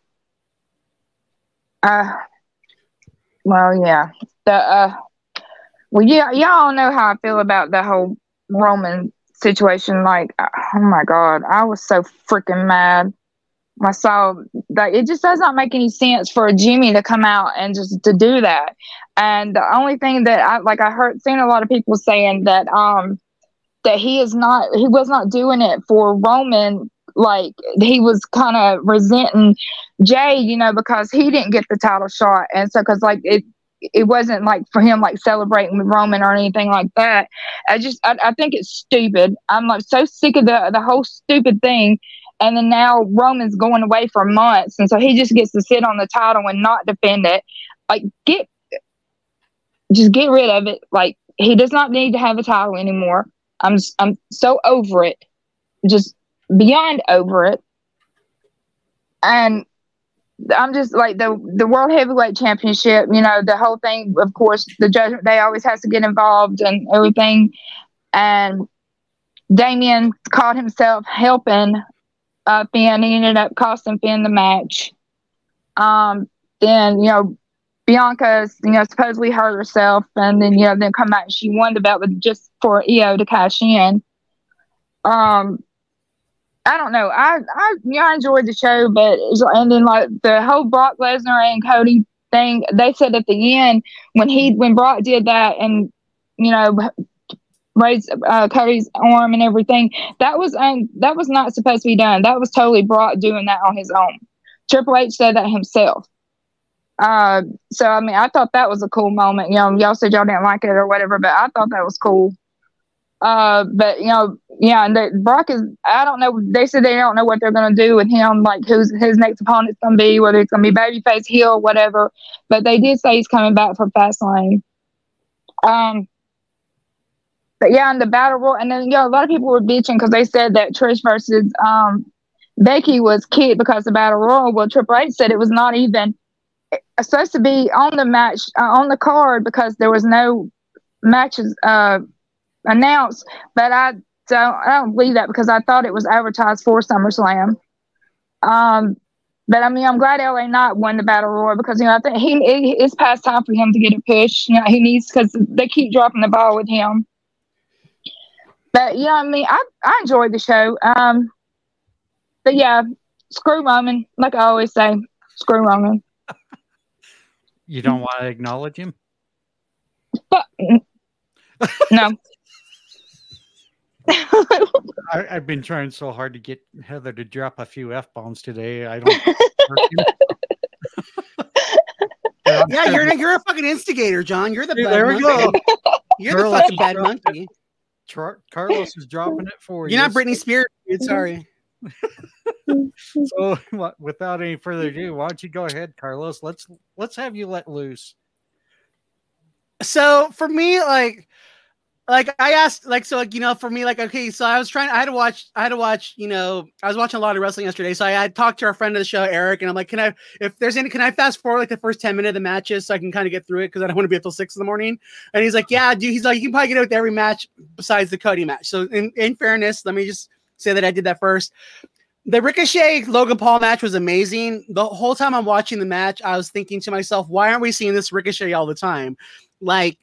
uh, well, yeah. The uh, well, yeah, y'all know how I feel about the whole Roman situation. Like, oh my god, I was so freaking mad I saw that it just does not make any sense for Jimmy to come out and just to do that. And the only thing that I like, I heard seen a lot of people saying that um that he is not he was not doing it for Roman. Like he was kind of resenting Jey, you know, because he didn't get the title shot, and so because like it it wasn't like for him like celebrating with Roman or anything like that. I just I, I think it's stupid. I'm like so sick of the the whole stupid thing and then now Roman's going away for months. And so he just gets to sit on the title and not defend it. Like, get, just get rid of it. Like, he does not need to have a title anymore. I'm, I'm so over it. Just beyond over it. And I'm just like the the world heavyweight championship, you know, the whole thing, of course, the judgment day always has to get involved and everything. And Damian caught himself helping uh, Finn. He ended up costing Finn the match. Um, then you know Bianca's you know, supposedly hurt herself, and then you know, then come back and she won the belt with just for Iyo to cash in. Um, I don't know. I I know, I enjoyed the show, but and then like the whole Brock Lesnar and Cody thing, they said at the end when he when Brock did that and you know raised uh, Cody's arm and everything. That was um, that was not supposed to be done. That was totally Brock doing that on his own. Triple H said that himself. Uh, so I mean, I thought that was a cool moment. You know, y'all said y'all didn't like it or whatever, but I thought that was cool. Uh, but you know, yeah, and Brock is. I don't know. They said they don't know what they're gonna do with him. Like who's his next opponent's gonna be, whether it's gonna be babyface, heel, whatever. But they did say he's coming back for Fastlane. Um, but yeah, in the battle royal, and then know, a lot of people were bitching because they said that Trish versus um, Becky was kicked because the battle royal. Well, Triple H said it was not even eh, supposed to be on the match uh, on the card because there was no matches uh, announced. But I don't I don't believe that because I thought it was advertised for SummerSlam. Um, but I mean, I'm glad LA Knight won the battle royal because you know I think he it, it's past time for him to get a push. You know, he needs because they keep dropping the ball with him. But yeah, I mean, I I enjoyed the show. Um, but yeah, screw Roman, like I always say, screw Roman. You don't want to acknowledge him? But [LAUGHS] no. I, have been trying so hard to get Heather to drop a few f bombs today. I don't. [LAUGHS] yeah, you're [LAUGHS] you're a fucking instigator, John. You're the Dude, there we go. You're the fucking bad monkey. Char- Carlos is dropping it for you. You're not Britney Spears, dude. Mm-hmm. Sorry. [LAUGHS] so, without any further ado, why don't you go ahead, Carlos? Let's let's have you let loose. So for me, like like I asked, like so, like you know, for me, like okay, so I was trying, I had to watch, I had to watch, you know, I was watching a lot of wrestling yesterday, so I had talked to our friend of the show, Eric, and I'm like, can I, if there's any, can I fast forward like the first ten minutes of the matches so I can kind of get through it because I don't want to be up till six in the morning. And he's like, yeah, dude, he's like, you can probably get it with every match besides the Cody match. So in in fairness, let me just say that I did that first. The Ricochet Logan Paul match was amazing. The whole time I'm watching the match, I was thinking to myself, why aren't we seeing this Ricochet all the time? Like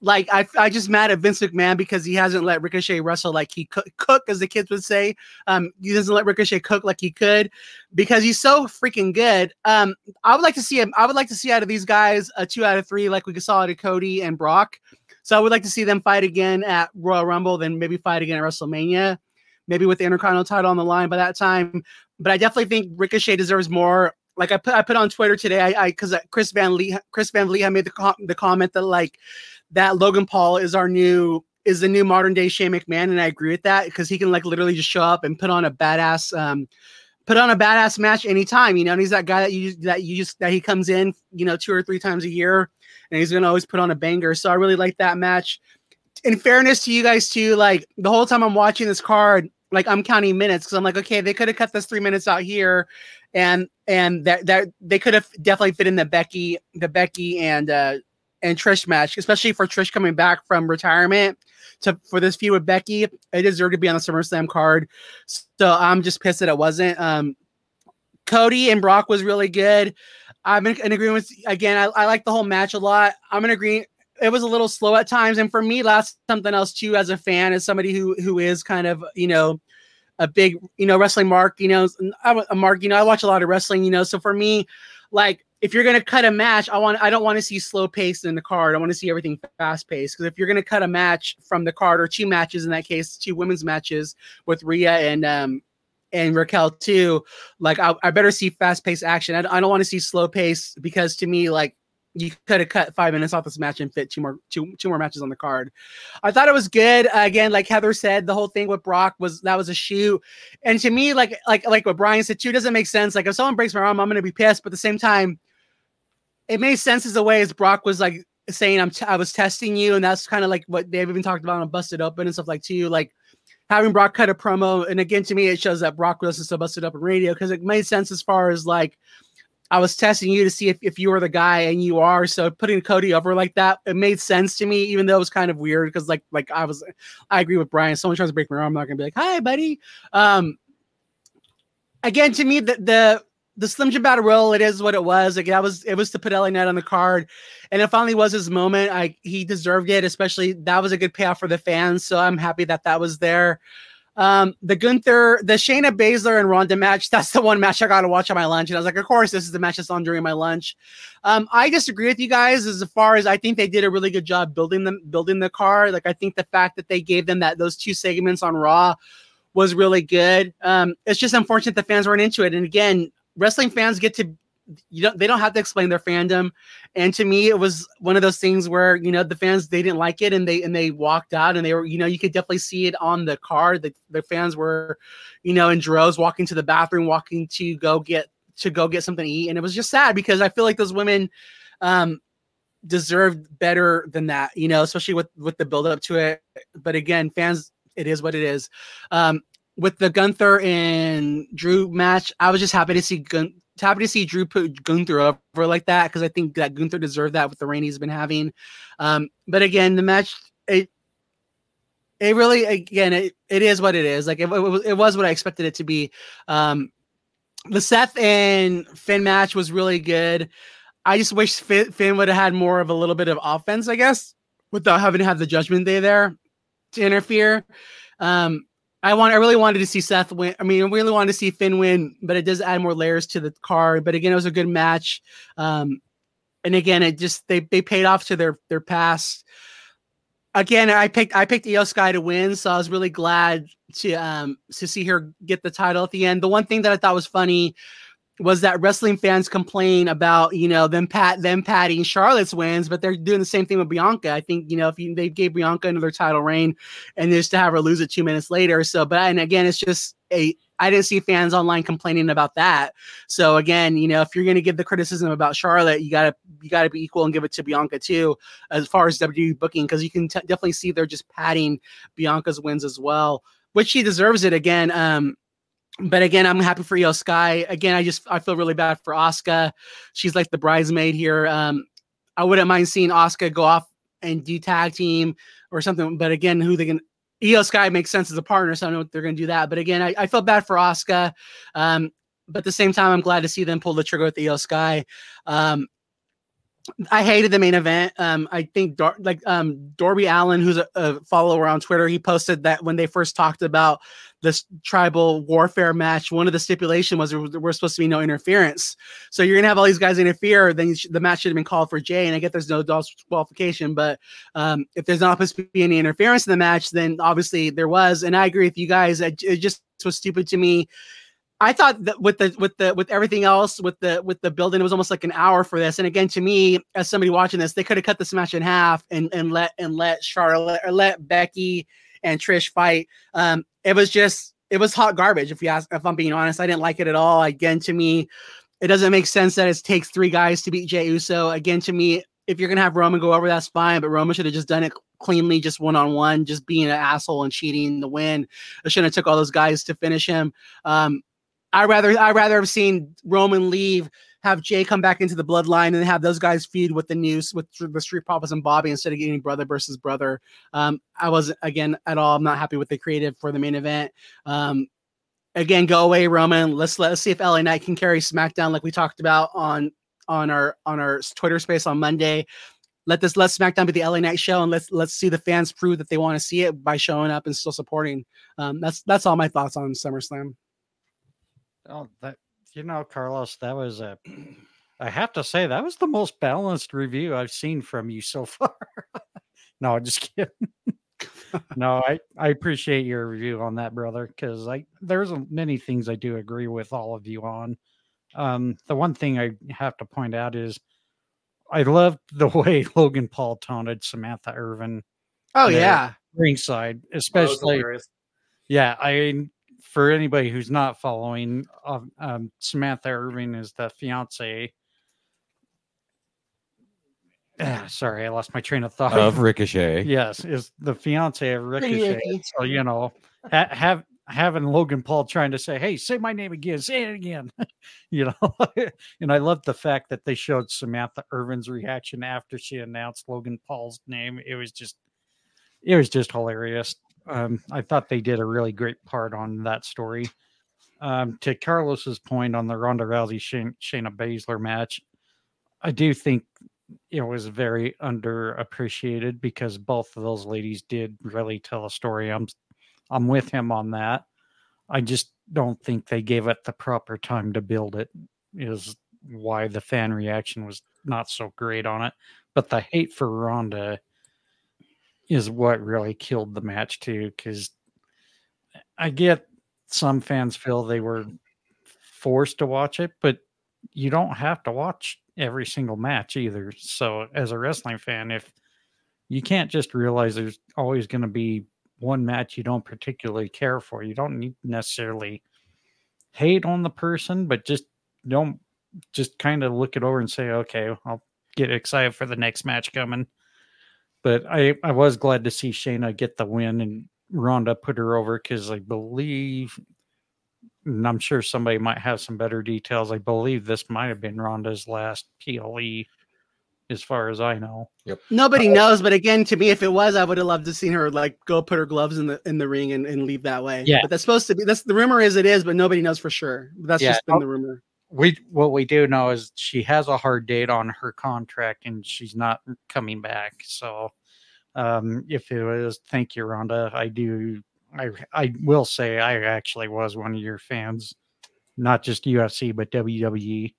like I, I just mad at Vince McMahon because he hasn't let Ricochet wrestle like he could cook, as the kids would say. Um, he doesn't let Ricochet cook like he could because he's so freaking good. Um, I would like to see him. I would like to see out of these guys a two out of three, like we saw out of Cody and Brock. So I would like to see them fight again at Royal Rumble, then maybe fight again at WrestleMania, maybe with the Intercontinental title on the line by that time. But I definitely think Ricochet deserves more. Like I put, I put on Twitter today, I, I, because Chris Van Lee, Chris Van Vliet made the com- the comment that like that Logan Paul is our new is the new modern day Shane McMahon, and I agree with that because he can like literally just show up and put on a badass um put on a badass match anytime, you know, and he's that guy that you that you just that he comes in, you know, two or three times a year and he's gonna always put on a banger. So I really like that match. In fairness to you guys too, like the whole time I'm watching this card, like I'm counting minutes because I'm like, okay, they could have cut this three minutes out here, and and that that they could have definitely fit in the Becky, the Becky and uh and Trish match, especially for Trish coming back from retirement to for this feud with Becky. It deserved to be on the SummerSlam card. So I'm just pissed that it wasn't. Um, Cody and Brock was really good. I'm in, in agreement with again. I, I like the whole match a lot. I'm in agreement. It was a little slow at times, and for me, that's something else too. As a fan, as somebody who who is kind of you know a big you know wrestling mark, you know, I'm a mark. You know, I watch a lot of wrestling. You know, so for me, like if you're gonna cut a match, I want I don't want to see slow paced in the card. I want to see everything fast paced. Because if you're gonna cut a match from the card or two matches in that case, two women's matches with Rhea and um and Raquel too, like I, I better see fast paced action. I, I don't want to see slow pace because to me, like you could have cut five minutes off this match and fit two more two two more matches on the card. I thought it was good. Uh, again, like Heather said, the whole thing with Brock was that was a shoot. And to me, like like like what Brian said too, doesn't make sense. Like if someone breaks my arm, I'm gonna be pissed. But at the same time, it made sense as a way as Brock was like saying I'm t- I was testing you, and that's kind of like what they've even talked about on Busted Open and stuff like too. Like having Brock cut a promo, and again to me it shows that Brock listens to Busted Open radio because it made sense as far as like I was testing you to see if, if you were the guy and you are. So putting Cody over like that, it made sense to me, even though it was kind of weird because like like I was I agree with Brian. Someone tries to break my arm, I'm not gonna be like, hi buddy. Um again to me the the the Slim Jim Battle Royal, it is what it was. Like that was it was to put LA Knight on the card, and it finally was his moment. I he deserved it, especially that was a good payoff for the fans. So I'm happy that that was there. Um, the Gunther, the Shayna Baszler and Ronda match, [LAUGHS] that's the one match I got to watch on my lunch. And I was like, of course, this is the match that's on during my lunch. Um, I disagree with you guys as far as I think they did a really good job building them, building the car. Like I think the fact that they gave them that those two segments on Raw was really good. Um, it's just unfortunate the fans weren't into it. And again, wrestling fans get to you don't they don't have to explain their fandom. And to me it was one of those things where you know the fans they didn't like it and they and they walked out and they were you know you could definitely see it on the card the, the fans were you know in droves walking to the bathroom walking to go get to go get something to eat. And it was just sad because i feel like those women um deserved better than that you know especially with with the build up to it. But again fans it is what it is. Um with the Gunther and Drew match, I was just happy to see Gun- happy to see Drew put Gunther over like that because I think that Gunther deserved that with the reign he's been having. Um, but again, the match it it really again it, it is what it is. Like it, it, it was what I expected it to be. Um, the Seth and Finn match was really good. I just wish Finn, Finn would have had more of a little bit of offense, I guess, without having to have the Judgment Day there to interfere. Um, I want I really wanted to see Seth win. I mean, I really wanted to see Finn win, but it does add more layers to the card. But again, it was a good match. Um, and again, it just they they paid off to their their past. Again, I picked I picked Iyo Sky to win, so I was really glad to um to see her get the title at the end. The one thing that I thought was funny was that wrestling fans complain about you know them pat them patting Charlotte's wins, but they're doing the same thing with Bianca. I think you know if you, they gave Bianca another title reign, and just to have her lose it two minutes later. So, but and again, it's just a I didn't see fans online complaining about that. So again, you know, if you're going to give the criticism about Charlotte, you gotta you gotta be equal and give it to Bianca too, as far as WWE booking, because you can t- definitely see they're just padding Bianca's wins as well, which she deserves it again. Um, but again, I'm happy for Iyo Sky. Again, I just I feel really bad for Asuka. She's like the bridesmaid here. Um, I wouldn't mind seeing Asuka go off and do tag team or something. But again, who they can Iyo Sky makes sense as a partner, so I know they're going to do that. But again, I, I felt bad for Asuka. Um, but at the same time, I'm glad to see them pull the trigger with Iyo Sky. Um, I hated the main event. Um, I think Dor- like um, Darby Allin, who's a, a, follower on Twitter, he posted that when they first talked about this tribal warfare match, one of the stipulation was there was supposed to be no interference. So you're gonna have all these guys interfere, then sh- the match should have been called for Jey. And I get there's no qualification, but um, if there's not supposed to be any interference in the match, then obviously there was. And I agree with you guys. It, it just was stupid to me I thought that with the with the with everything else with the with the building, it was almost like an hour for this. And again, to me, as somebody watching this, they could have cut this match in half and and let and let Charlotte or let Becky and Trish fight. Um, it was just it was hot garbage. If you ask, if I'm being honest, I didn't like it at all. Again, to me, it doesn't make sense that it takes three guys to beat Jey Uso. Again, to me, if you're gonna have Roman go over, that's fine. But Roman should have just done it cleanly, just one on one, just being an asshole and cheating the win. I shouldn't have took all those guys to finish him. Um, I rather I rather have seen Roman leave, have Jey come back into the bloodline, and have those guys feud with the news with the Street Profits and Bobby instead of getting brother versus brother. Um, I wasn't again at all. I'm not happy with the creative for the main event. Um, again, go away, Roman. Let's let's see if LA Knight can carry SmackDown like we talked about on on our on our Twitter space on Monday. Let this let SmackDown be the LA Knight show, and let's let's see the fans prove that they want to see it by showing up and still supporting. Um, that's that's all my thoughts on SummerSlam. Oh, that you know, Carlos, that was a. [CLEARS THROAT] I have to say that was the most balanced review I've seen from you so [LAUGHS] far. no, i just kidding. [LAUGHS] no, I I appreciate your review on that, brother, because I there's many things I do agree with all of you on. Um, the one thing I have to point out is I loved the [LAUGHS] way Logan Paul taunted Samantha Irvin. Oh yeah, ringside, especially. Yeah, I for anybody who's not following, um, um, Samantha Irvin is the fiance. Ah, sorry, I lost my train of thought. Of [LAUGHS] Ricochet. Yes, is the fiance of Ricochet. so you know, ha- have having Logan Paul trying to say, "Hey, say my name again, say it again," [LAUGHS] you know. [LAUGHS] and I love the fact that they showed Samantha Irvin's reaction after she announced Logan Paul's name. It was just, it was just hilarious. Um, I thought they did a really great part on that story. Um, to Carlos's point on the Ronda Rousey Shayna Baszler match, I do think it was very underappreciated because both of those ladies did really tell a story. I'm I'm with him on that. I just don't think they gave it the proper time to build it. Is why the fan reaction was not so great on it. But the hate for Ronda is what really killed the match too. Because I get some fans feel they were forced to watch it, but you don't have to watch every single match either. So as a wrestling fan, if you can't just realize there's always going to be one match you don't particularly care for, you don't need necessarily hate on the person, but just don't just kind of look it over and say, okay, I'll get excited for the next match coming. But I, I was glad to see Shayna get the win and Ronda put her over because I believe, and I'm sure somebody might have some better details. I believe this might have been Ronda's last PLE, as far as I know. Yep. Nobody uh, knows, but again, to me, if it was, I would have loved to seen her like go put her gloves in the in the ring and, and leave that way. Yeah. But that's supposed to be. That's the rumor is it is, but nobody knows for sure. That's yeah. just been the rumor we what we do know is she has a hard date on her contract and she's not coming back. So um, if it was, thank you, Ronda. I do. I I will say I actually was one of your fans, not just UFC but WWE.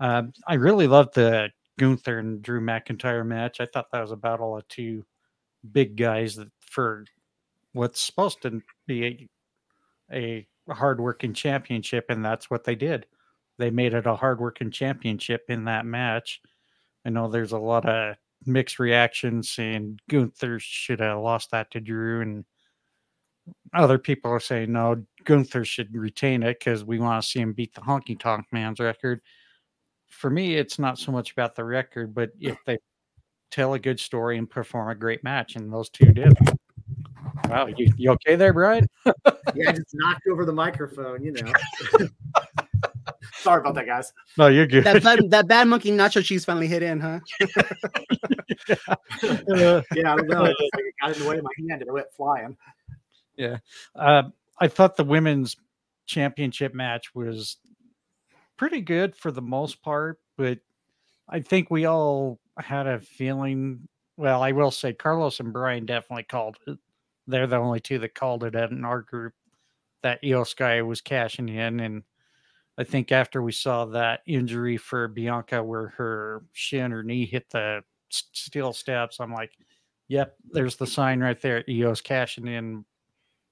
Uh, I really loved the Gunther and Drew McIntyre match. I thought that was a battle of two big guys that for what's supposed to be a, a hardworking championship, and that's what they did they made it a hardworking championship in that match. I know there's a lot of mixed reactions saying Gunther should have lost that to Drew, and other people are saying no, Gunther should retain it because we want to see him beat the Honky Tonk Man's record. For me, it's not so much about the record, but if they tell a good story and perform a great match, and those two did. Wow, you, you okay there, Brian? [LAUGHS] Yeah, I just knocked over the microphone, you know. [LAUGHS] Sorry about that, guys. No, you're good. That bad, [LAUGHS] that bad monkey nacho cheese finally hit in, huh? Uh, Yeah, I don't know. [LAUGHS] It just, like, it got in the way of my hand and it went flying. Yeah. Uh, I thought the women's championship match was pretty good for the most part, but I think we all had a feeling. Well, I will say Carlos and Brian definitely called it. They're the only two that called it in our group that Iyo Sky was cashing in. And I think after we saw that injury for Bianca where her shin or knee hit the steel steps, I'm like, yep, there's the sign right there. Iyo's cashing in.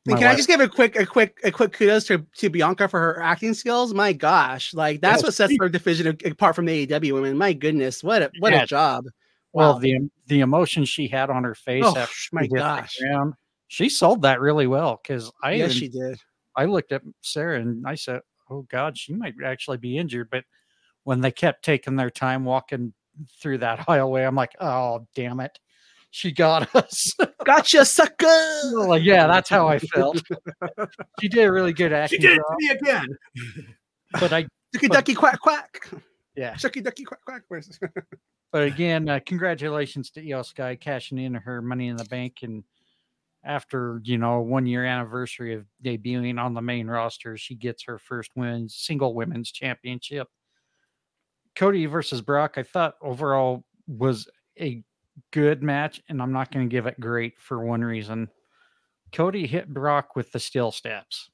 Can I just give a quick, a quick, a quick kudos to, to Bianca for her acting skills? My gosh, like that's Yeah, what sets her division apart from the AEW women. My goodness, what a what Yeah. a job! Well, the the emotion she had on her face Oh, after my she gosh. ground, she sold that really well. Because I yes, even, she did. I looked at Sarah and I said, "Oh God, she might actually be injured." But when they kept taking their time walking through that [LAUGHS] aisleway, I'm like, "Oh damn it, she got [LAUGHS] us!" Gotcha, sucker. [LAUGHS] like, yeah, that's how I felt. she did a really good She acting did it to me again. but I Ducky But- ducky quack quack. yeah. Shucky ducky quack quack. But again, uh, congratulations to Iyo Sky cashing in her money in the bank and after you know one year anniversary of debuting on the main roster, she gets her first women's single women's championship. Cody versus Brock, I thought overall was a good match, and I'm not going to give it great for one reason. Cody hit Brock with the steel steps.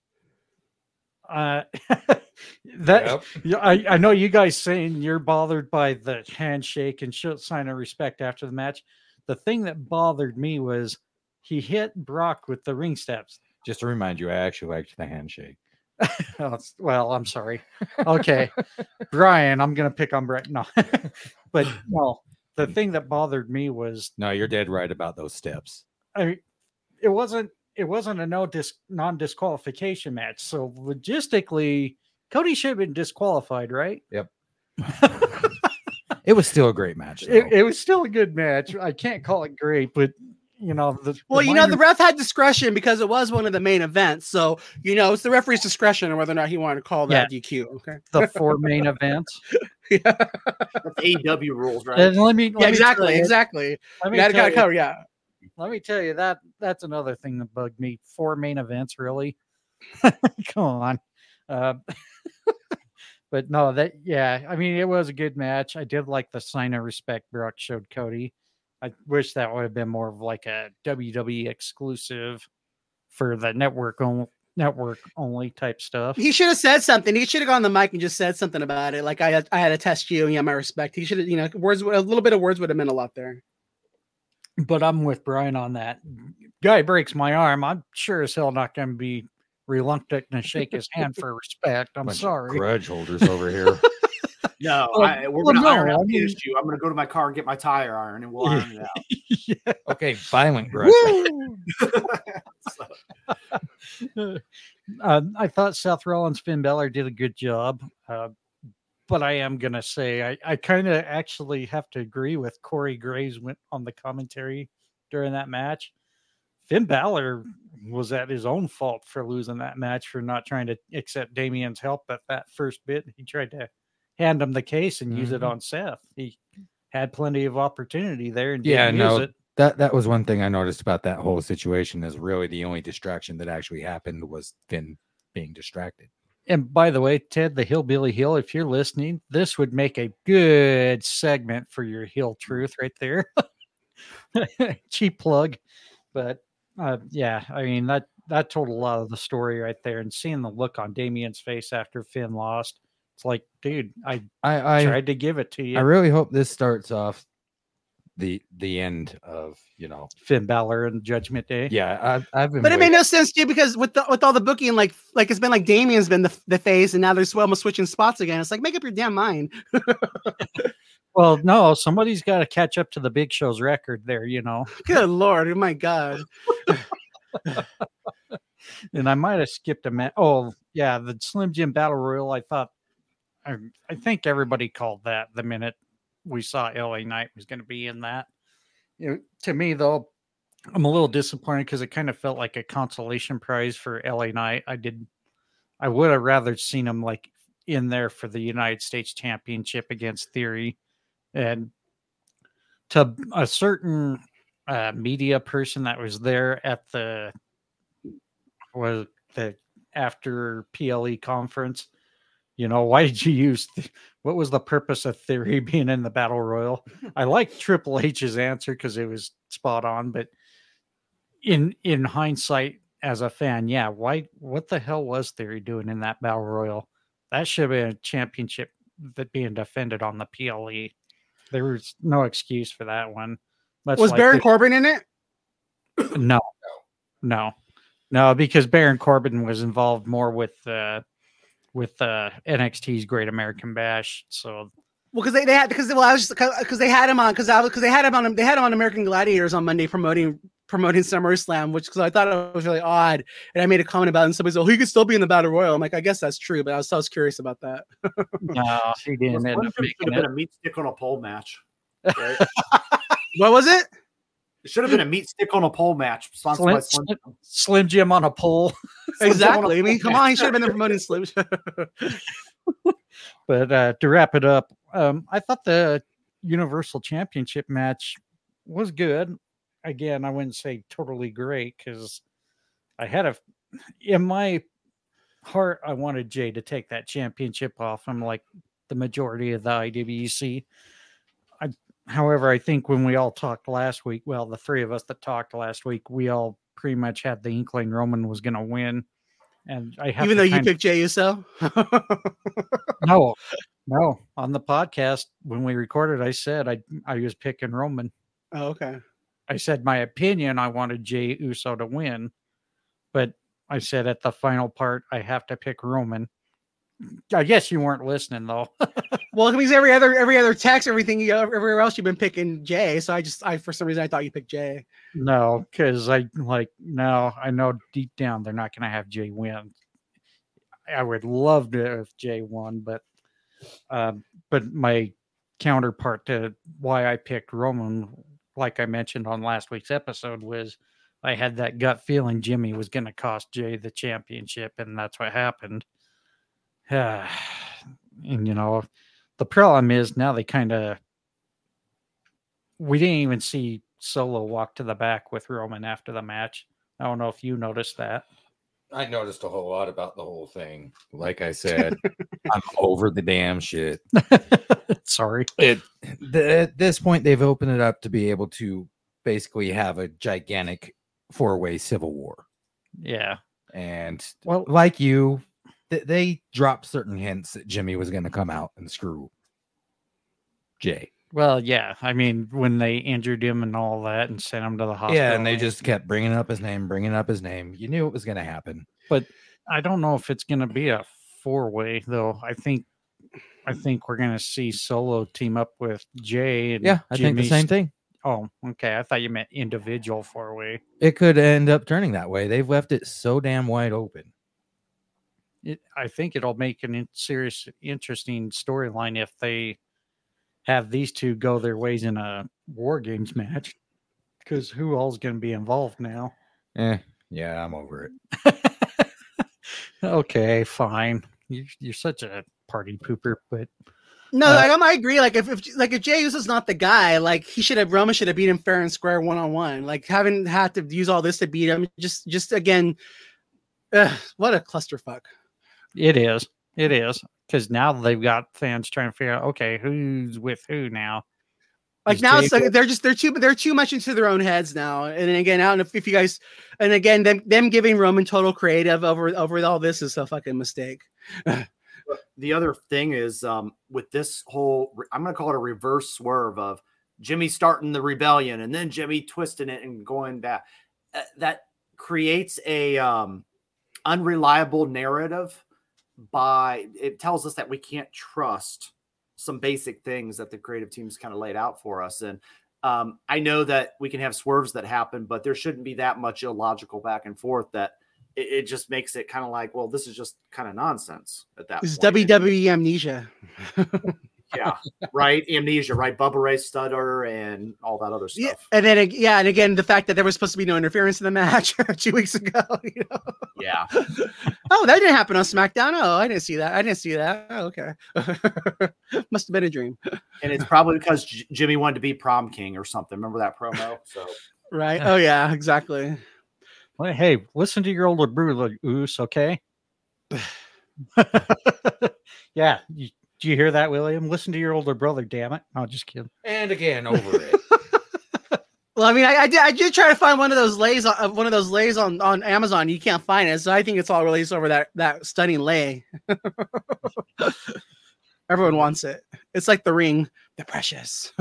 Uh, [LAUGHS] that Yep. I, I know you guys saying you're bothered by the handshake and show sign of respect after the match. The thing that bothered me was he hit Brock with the ring steps. Just to remind you, I actually liked the handshake. [LAUGHS] Oh, well, I'm sorry. Okay, Brian, I'm gonna pick on Brett. No, [LAUGHS] but well, the hmm. thing that bothered me was No, you're dead right about those steps. I mean, it wasn't it wasn't a no dis non disqualification match. So logistically, Cody should have been disqualified, right? Yep. [LAUGHS] It was still a great match. it, it was still a good match. I can't call it great, but you know the well, you know, the ref had discretion because it was one of the main events. So, you know, it's the referee's discretion on whether or not he wanted to call that DQ. Okay. [LAUGHS] the four main events. yeah, That's AEW rules, right? And let me, let me exactly, tell you- exactly. Let me, You gotta, tell gotta you, cover, yeah. let me tell you that that's another thing that bugged me. Four main events, really? [LAUGHS] Come on. Uh, [LAUGHS] but no, that yeah, I mean it was a good match. I did like the sign of respect Brock showed Cody. I wish that would have been more of like a WWE exclusive for the network only network only type stuff. He should have said something. He should have gone on the mic and just said something about it. Like I, had- I had to test you and you have my respect. He should have, you know, words, a little bit of words would have meant a lot there. but I'm with Brian on that. Guy breaks my arm. I'm sure as hell not going to be reluctant to shake his hand [LAUGHS] for respect. I'm Bunch sorry. grudge holders over here. [LAUGHS] no, [LAUGHS] Well, I, we're well, gonna no, iron out I the mean- issue. I'm gonna go to my car and get my tire iron, and we'll [LAUGHS] iron it out. yeah. okay, violent grudge. [LAUGHS] uh, I thought Seth Rollins, Finn Balor did a good job. Uh, but I am going to say, I, I kind of actually have to agree with Corey Graves went on the commentary during that match. Finn Balor was at his own fault for losing that match for not trying to accept Damian's help at that first bit. He tried to hand him the case and use it Mhm. on Seth. He had plenty of opportunity there and Yeah, didn't no, use it. That that was one thing I noticed about that whole situation. Is really the only distraction that actually happened was Finn being distracted. And by the way, Ted, the Hillbilly Hill, if you're listening, this would make a good segment for your Hill Truth right there. [LAUGHS] Cheap plug. But uh, yeah, I mean, that, that told a lot of the story right there. And seeing the look on Damian's face after Finn lost, it's like, dude, I I I, tried to give it to you. I really hope this starts off the the end of you know. Finn Balor and Judgment Day. Yeah, I've I've been. But it made no sense, dude, because with the, with all the booking, like like it's been like Damian's been the, the face, and now they're almost switching spots again. It's like make up your damn mind. [LAUGHS] Well, no, somebody's got to catch up to the Big Show's record there, you know. Good lord, oh my god. [LAUGHS] and I might have skipped a minute. Oh, yeah, the Slim Jim Battle Royal. I thought, I, I think everybody called that the minute we saw LA Knight was going to be in that. You know, to me, though, I'm a little disappointed because it kind of felt like a consolation prize for LA Knight. I did, I would have rather seen him like in there for the United States Championship against Theory, and to a certain uh, media person that was there at the was the after PLE conference. You know, why did you use th- what was the purpose of Theory [LAUGHS] being in the Battle Royal? I like Triple H's answer because it was spot on, but in in hindsight, as a fan, yeah, why what the hell was Theory doing in that Battle Royal? That should have been a championship that being defended on the PLE. There was no excuse for that one. Much Was like Baron the- Corbin in it? no, no, no, because Baron Corbin was involved more with uh, with uh, NXT's Great American Bash. So Well, because they, they had because well, I was because they had him on because I was because they had him on they had him on American Gladiators on Monday promoting promoting SummerSlam, which because I thought it was really odd, and I made a comment about it, and somebody said, "Oh, he could still be in the Battle Royal." I'm like, I guess that's true, but I was, I was curious about that. [LAUGHS] no, he didn't Slim end Jim up should making have been a meat stick on a pole match. Right? [LAUGHS] What was it? It should have been a [GASPS] meat stick on a pole match sponsored by Slim, Slim. Slim, Jim on a pole. [LAUGHS] [LAUGHS] Exactly. I mean, come on, he should have been there promoting Slim. [LAUGHS] But uh, to wrap it up, um, I thought the Universal Championship match was good. Again, I wouldn't say totally great because I had a in my heart I wanted Jey to take that championship off. I'm like the majority of the IWC. However, I think when we all talked last week, well, the three of us that talked last week, we all pretty much had the inkling Roman was going to win. And I have Even though you of- picked Jey Uso. [LAUGHS] no, no. On the podcast when we recorded, I said I I was picking Roman. oh, okay. I said my opinion. I wanted Jey Uso to win, but I said at the final part I have to pick Roman. I guess you weren't listening though. [LAUGHS] Well, because every other every other text, everything you everywhere else, you've been picking Jey. So I just I for some reason I thought you picked Jey. no, because I like no. I know deep down they're not going to have Jey win. I would love to if Jey won, but um, but my counterpart to why I picked Roman, like I mentioned on last week's episode, was I had that gut feeling Jimmy was going to cost Jey the championship, and that's what happened. [SIGHS] and you know, the problem is now they kind of we didn't even see Solo walk to the back with Roman after the match. I don't know if you noticed that. I noticed a whole lot about the whole thing. Like I said, [LAUGHS] I'm over the damn shit. [LAUGHS] Sorry. It the, at this point they've opened it up to be able to basically have a gigantic four-way civil war. Yeah. And Well, like you, th- they dropped certain hints that Jimmy was going to come out and screw Jey. Well, yeah. I mean, when they injured him and all that and sent him to the hospital. Yeah, and they just kept bringing up his name, bringing up his name. You knew it was going to happen. But I don't know if it's going to be a four way though. I think I think we're going to see Solo team up with Jey and Yeah, I think the same thing. Oh, okay. I thought you meant individual four way. It could end up turning that way. They've left it so damn wide open. It, I think it'll make an in- serious, interesting storyline if they have these two go their ways in a War Games match. Because who all's going to be involved now? Eh, yeah, I'm over it. [LAUGHS] okay, fine. You're, you're such a party pooper, but No, Uh, like, I'm- I agree. Like if, if like if Jey Uso's not the guy, like he should have Roman should have beat him fair and square one on one. Like having had to use all this to beat him, just just again, ugh, what a clusterfuck. It is. It is. Because now they've got fans trying to figure out, okay, who's with who now? Like Is now Jey it's like they're just they're too they're too much into their own heads now. And then again, I don't know if, if you guys and again them them giving Roman total creative over over all this is a fucking mistake. the other thing is um, with this whole i'm going to call it a reverse swerve of jimmy starting the rebellion and then jimmy twisting it and going back uh, that creates a um, unreliable narrative by it tells us that we can't trust some basic things that the creative teams kind of laid out for us and um, i know that we can have swerves that happen but there shouldn't be that much illogical back and forth that it, it just makes it kind of like, well, this is just kind of nonsense at that point. This is point. WWE amnesia. [LAUGHS] yeah, right. Amnesia, right? Bubba Ray Stutter and all that other stuff. Yeah, and then yeah, and again, the fact that there was supposed to be no interference in the match [LAUGHS] two weeks ago. You know? Yeah. [LAUGHS] Oh, that didn't happen on SmackDown. Oh, I didn't see that. I didn't see that. Oh, okay. [LAUGHS] Must have been a dream, And it's probably because J- Jimmy wanted to be prom king or something. Remember that promo? So right? Oh yeah, exactly. Well, hey, listen to your older brother, Oos, okay? [SIGHS] yeah. You, do you hear that, William? Listen to your older brother, damn it. No, just kidding. And again, [LAUGHS] over it. Well, I mean, I, I did I did try to find one of those leis on uh, one of those leis on on Amazon. You can't find it, so I think it's all released over that that stunning lei. [LAUGHS] Everyone wants it. It's like the ring, the precious. [LAUGHS]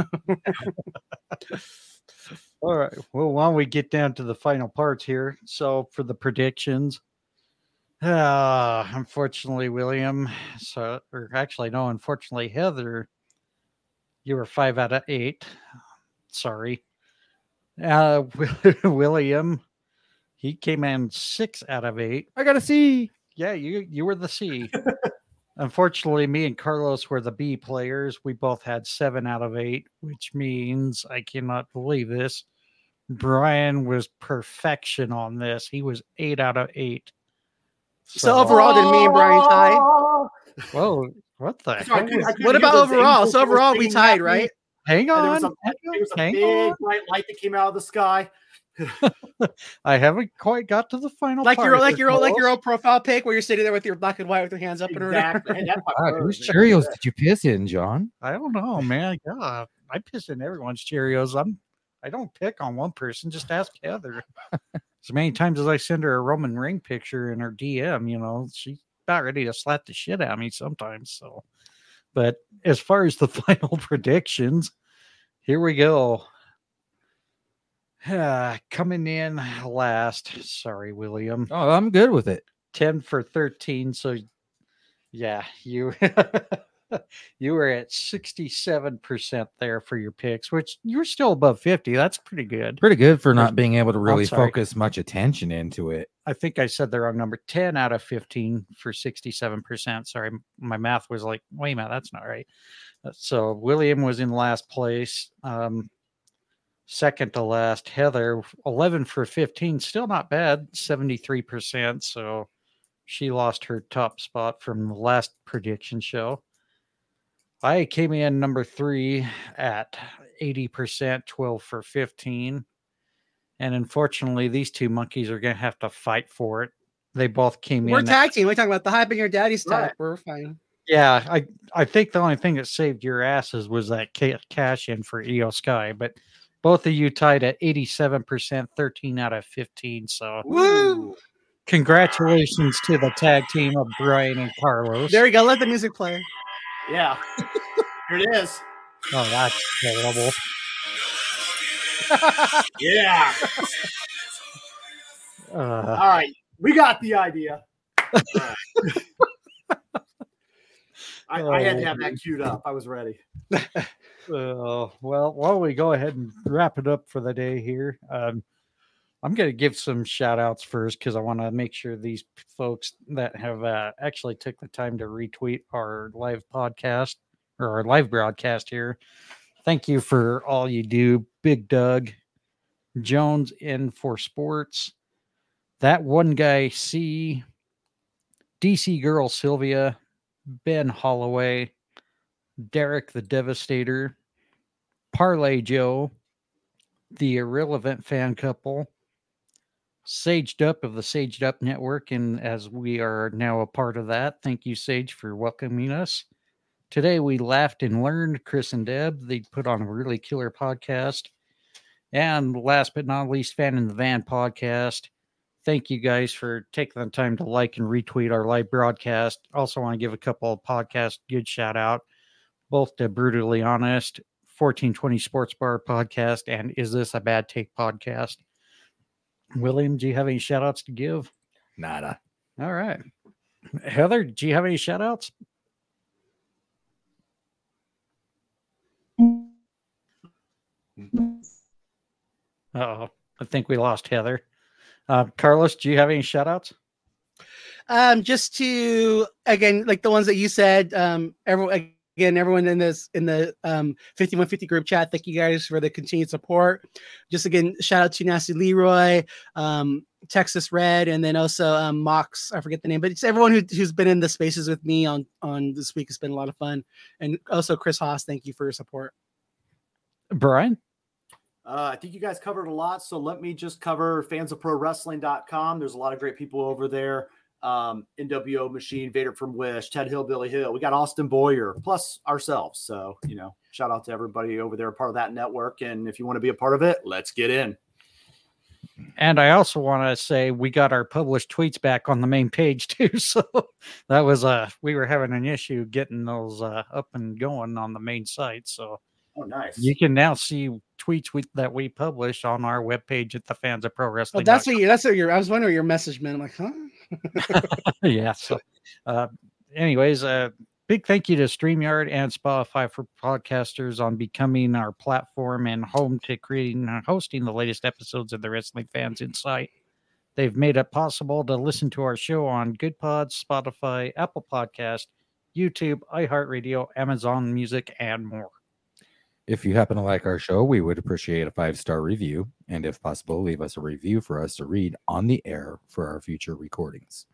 All right. Well, while we get down to the final parts here? So for the predictions, uh, unfortunately, William, so or actually no, unfortunately, Heather, you were five out of eight. Sorry. Uh, [LAUGHS] William, he came in six out of eight. I gotta see. Yeah, you you were the C. Unfortunately, me and Carlos were the B players. We both had seven out of eight, which means I cannot believe this. Bryan was perfection on this. He was eight out of eight. So overall, did me and Bryan tie? whoa, what the Sorry, I heck? couldn't- was- I couldn't What hear about those overall? angels So overall, we tied, right? Hang And there was on, a, there was a hang big on. bright light that came out of the sky. [LAUGHS] I haven't quite got to the final. Like your part, like your like Nicole. your old profile pic where you're sitting there with your black and white with your hands up and around. Exactly. Hey, that's my God, bird, whose man. Cheerios did you piss in, John? I don't know, man. God, I piss in everyone's Cheerios. I'm I don't pick on one person. Just ask Heather. [LAUGHS] as many times as I send her a Roman ring picture in her DM, you know, she's about ready to slap the shit out of me sometimes. So, but as far as the [LAUGHS] final predictions, here we go. Ah, [SIGHS] coming in last. Sorry, William. Oh, I'm good with it. 10 for 13 so yeah you [LAUGHS] you were at 67% there for your picks which you were still above 50 that's pretty good. Pretty good for not being able to really focus much attention into it. i think i said the wrong number 10 out of 15 for 67% sorry my math was like wait a minute that's not right. Uh, so william was in last place um second to last. Heather 11 for 15 still not bad 73% so she lost her top spot from the last prediction show. I came in number three at 80%, 12 for 15. And unfortunately, these two monkeys are going to have to fight for it. They both came in. We're in. tag team. We're talking about the hype and your daddy's tag. Right. We're fine. yeah, I, I think the only thing that saved your asses was that cash in for Iyo Sky. But both of you tied at 87%, 13 out of 15. So Woo! congratulations to the tag team of Bryan and Carlos. There you go. Let the music play. Yeah. Here it is. Oh, that's terrible. Yeah. [LAUGHS] Uh, All right. We got the idea. Right. I, I had to have that queued up. I was ready. uh, [LAUGHS] well, why don't we go ahead and wrap it up for the day here? Um, I'm going to give some shout outs first because I want to make sure these folks that have uh, actually took the time to retweet our live podcast or our live broadcast here. Thank you for all you do. Big Doug, Jones in for sports, that one guy, C, DC girl Sylvia, Ben Holloway, Derek the Devastator, Parlay Joe, the Irrelevant Fan Couple, Saged Up of the Saged Up Network, and as we are now a part of that, thank you, Sage, for welcoming us. Today we laughed and learned. Chris and Deb, they put on a really killer podcast. And last but not least, Fan in the Van podcast. Thank you guys for taking the time to like and retweet our live broadcast. Also, want to give a couple of podcast good shout out both to Brutally Honest, 1420 Sports Bar podcast, and Is This a Bad Take podcast. William, do you have any shout outs to give? Nada. All right. Heather, do you have any shout outs? Oh, I think we lost Heather. Uh, Carlos, do you have any shout outs? Um, just to again, like the ones that you said, um, everyone again, everyone in this in the um 5150 group chat, thank you guys for the continued support. Just again, shout out to Nasty Leroy, um, Texas Red, and then also um Mox, I forget the name, but it's everyone who, who's been in the spaces with me on on this week. It's been a lot of fun. And also Chris Haas, thank you for your support. Bryan? Uh, I think you guys covered a lot, so let me just cover fansofprowrestling.com. There's a lot of great people over there. Um, NWO Machine, Vader from Wish, Ted Hill, Billy Hill. We got Austin Boyer, plus ourselves. So, you know, shout out to everybody over there, part of that network. And if you want to be a part of it, let's get in. And I also want to say we got our published tweets back on the main page [LAUGHS] too. So that was uh we were having an issue getting those uh, up and going on the main site. So Oh, nice. you can now see tweets we, that we publish on our webpage at the fans of pro Oh, wrestling. that's what you that's what your I was wondering what your message meant. I'm like, huh? [LAUGHS] yeah. So, uh, anyways, uh, big thank you to StreamYard and Spotify for podcasters on becoming our platform and home to creating and hosting the latest episodes of the Wrestling Fans Incite. They've made it possible to listen to our show on Goodpods, Spotify, Apple Podcast, YouTube, iHeartRadio, Amazon Music, and more. If you happen to like our show, we would appreciate a five star review. And if possible, leave us a review for us to read on the air for our future recordings.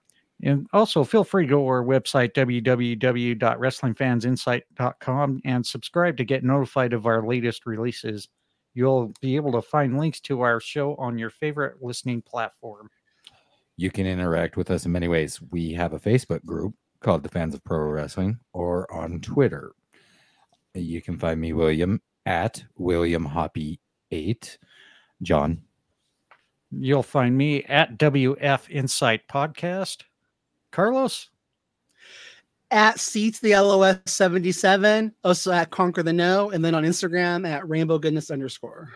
And also feel free to go to our website, www.wrestlingfansincite.com, and subscribe to get notified of our latest releases. You'll be able to find links to our show on your favorite listening platform. You can interact with us in many ways. We have a Facebook group called the Fans of Pro Wrestling or on Twitter. You can find me, William, at William Hoppe 8. John, You'll find me at WF Incite Podcast. Carlos? At Seats the LOS 77, also at Conquer the No, and then on Instagram at Rainbow Goodness underscore.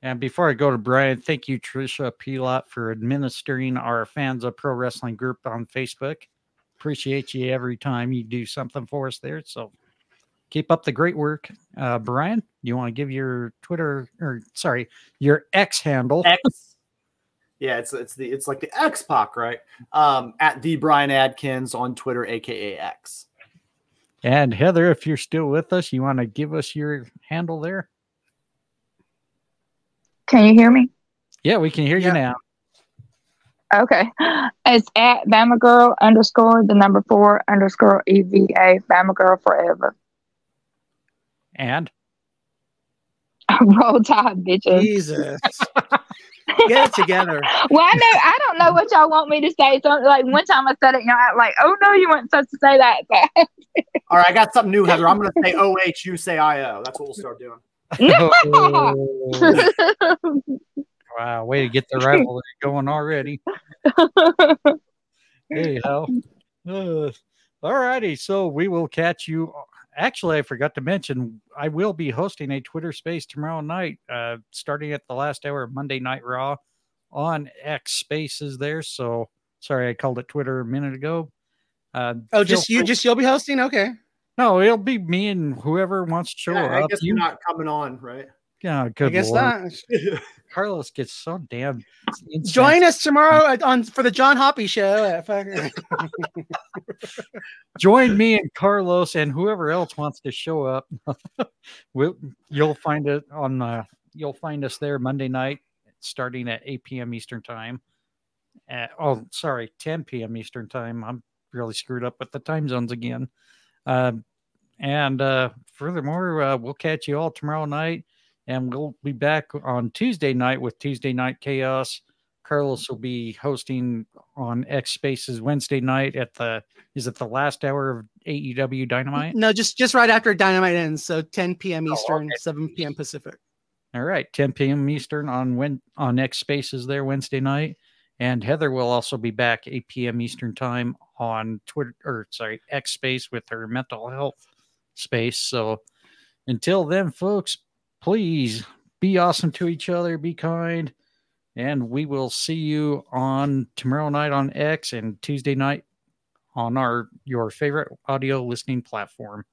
And before I go to Bryan, thank you, Trisha Pilot, for administering our fans of pro wrestling group on Facebook. Appreciate you every time you do something for us there. So keep up the great work. Uh, Bryan, you want to give your Twitter or sorry, your X handle? X. [LAUGHS] Yeah, it's it's the it's like the X Pac, right? Um, at the Bryan Adkins on Twitter, aka X. And Heather, if you're still with us, you want to give us your handle there? Can you hear me? Yeah, we can hear you now. Okay. It's at Bama Girl underscore the number four underscore EVA Bama Girl forever. And [LAUGHS] Roll Tide, bitches. Jesus. Get it together. [LAUGHS] Well, I know I don't know what y'all want me to say. So like one time I said it, you know, I like, oh no, you weren't supposed to say that. [LAUGHS] All right, I got something new, Heather. I'm going to say OH, you say IO. That's what we'll start doing. Wow, way to get the rivalry going already. Hey, hell. Uh, all righty. So we will catch you. Actually, I forgot to mention, I will be hosting a Twitter space tomorrow night, uh, starting at the last hour of Monday Night Raw on X Spaces there. So sorry, I called it Twitter a minute ago. Uh, Oh, just you, free- just you'll be hosting? Okay. no, it'll be me and whoever wants to show Yeah, I guess You- you're not coming on, right? yeah, I good guess Lord. not. [LAUGHS] Carlos gets so damn. Join us tomorrow on for the John Hoppe show. [LAUGHS] Join me and Carlos and whoever else wants to show up. [LAUGHS] we'll, you'll find it on the. You'll find us there Monday night, starting at 8 p.m. Eastern time. At, oh, sorry, 10 p.m. Eastern time. I'm really screwed up with the time zones again. Uh, and uh, furthermore, uh, we'll catch you all tomorrow night, and we'll be back on Tuesday night with Tuesday Night Chaos. Carlos will be hosting on X Spaces Wednesday night at the is it the last hour of AEW Dynamite? no, just just right after Dynamite ends. So 10 p.m. Oh, Eastern, okay. 7 p.m. Pacific. All right, 10 p.m. Eastern on when on X Spaces there Wednesday night, and Heather will also be back 8 p.m. Eastern time on Twitter or sorry X Space with her mental health space. So until then, folks, please be awesome to each other, be kind, and we will see you on tomorrow night on X and Tuesday night on our your favorite audio listening platform.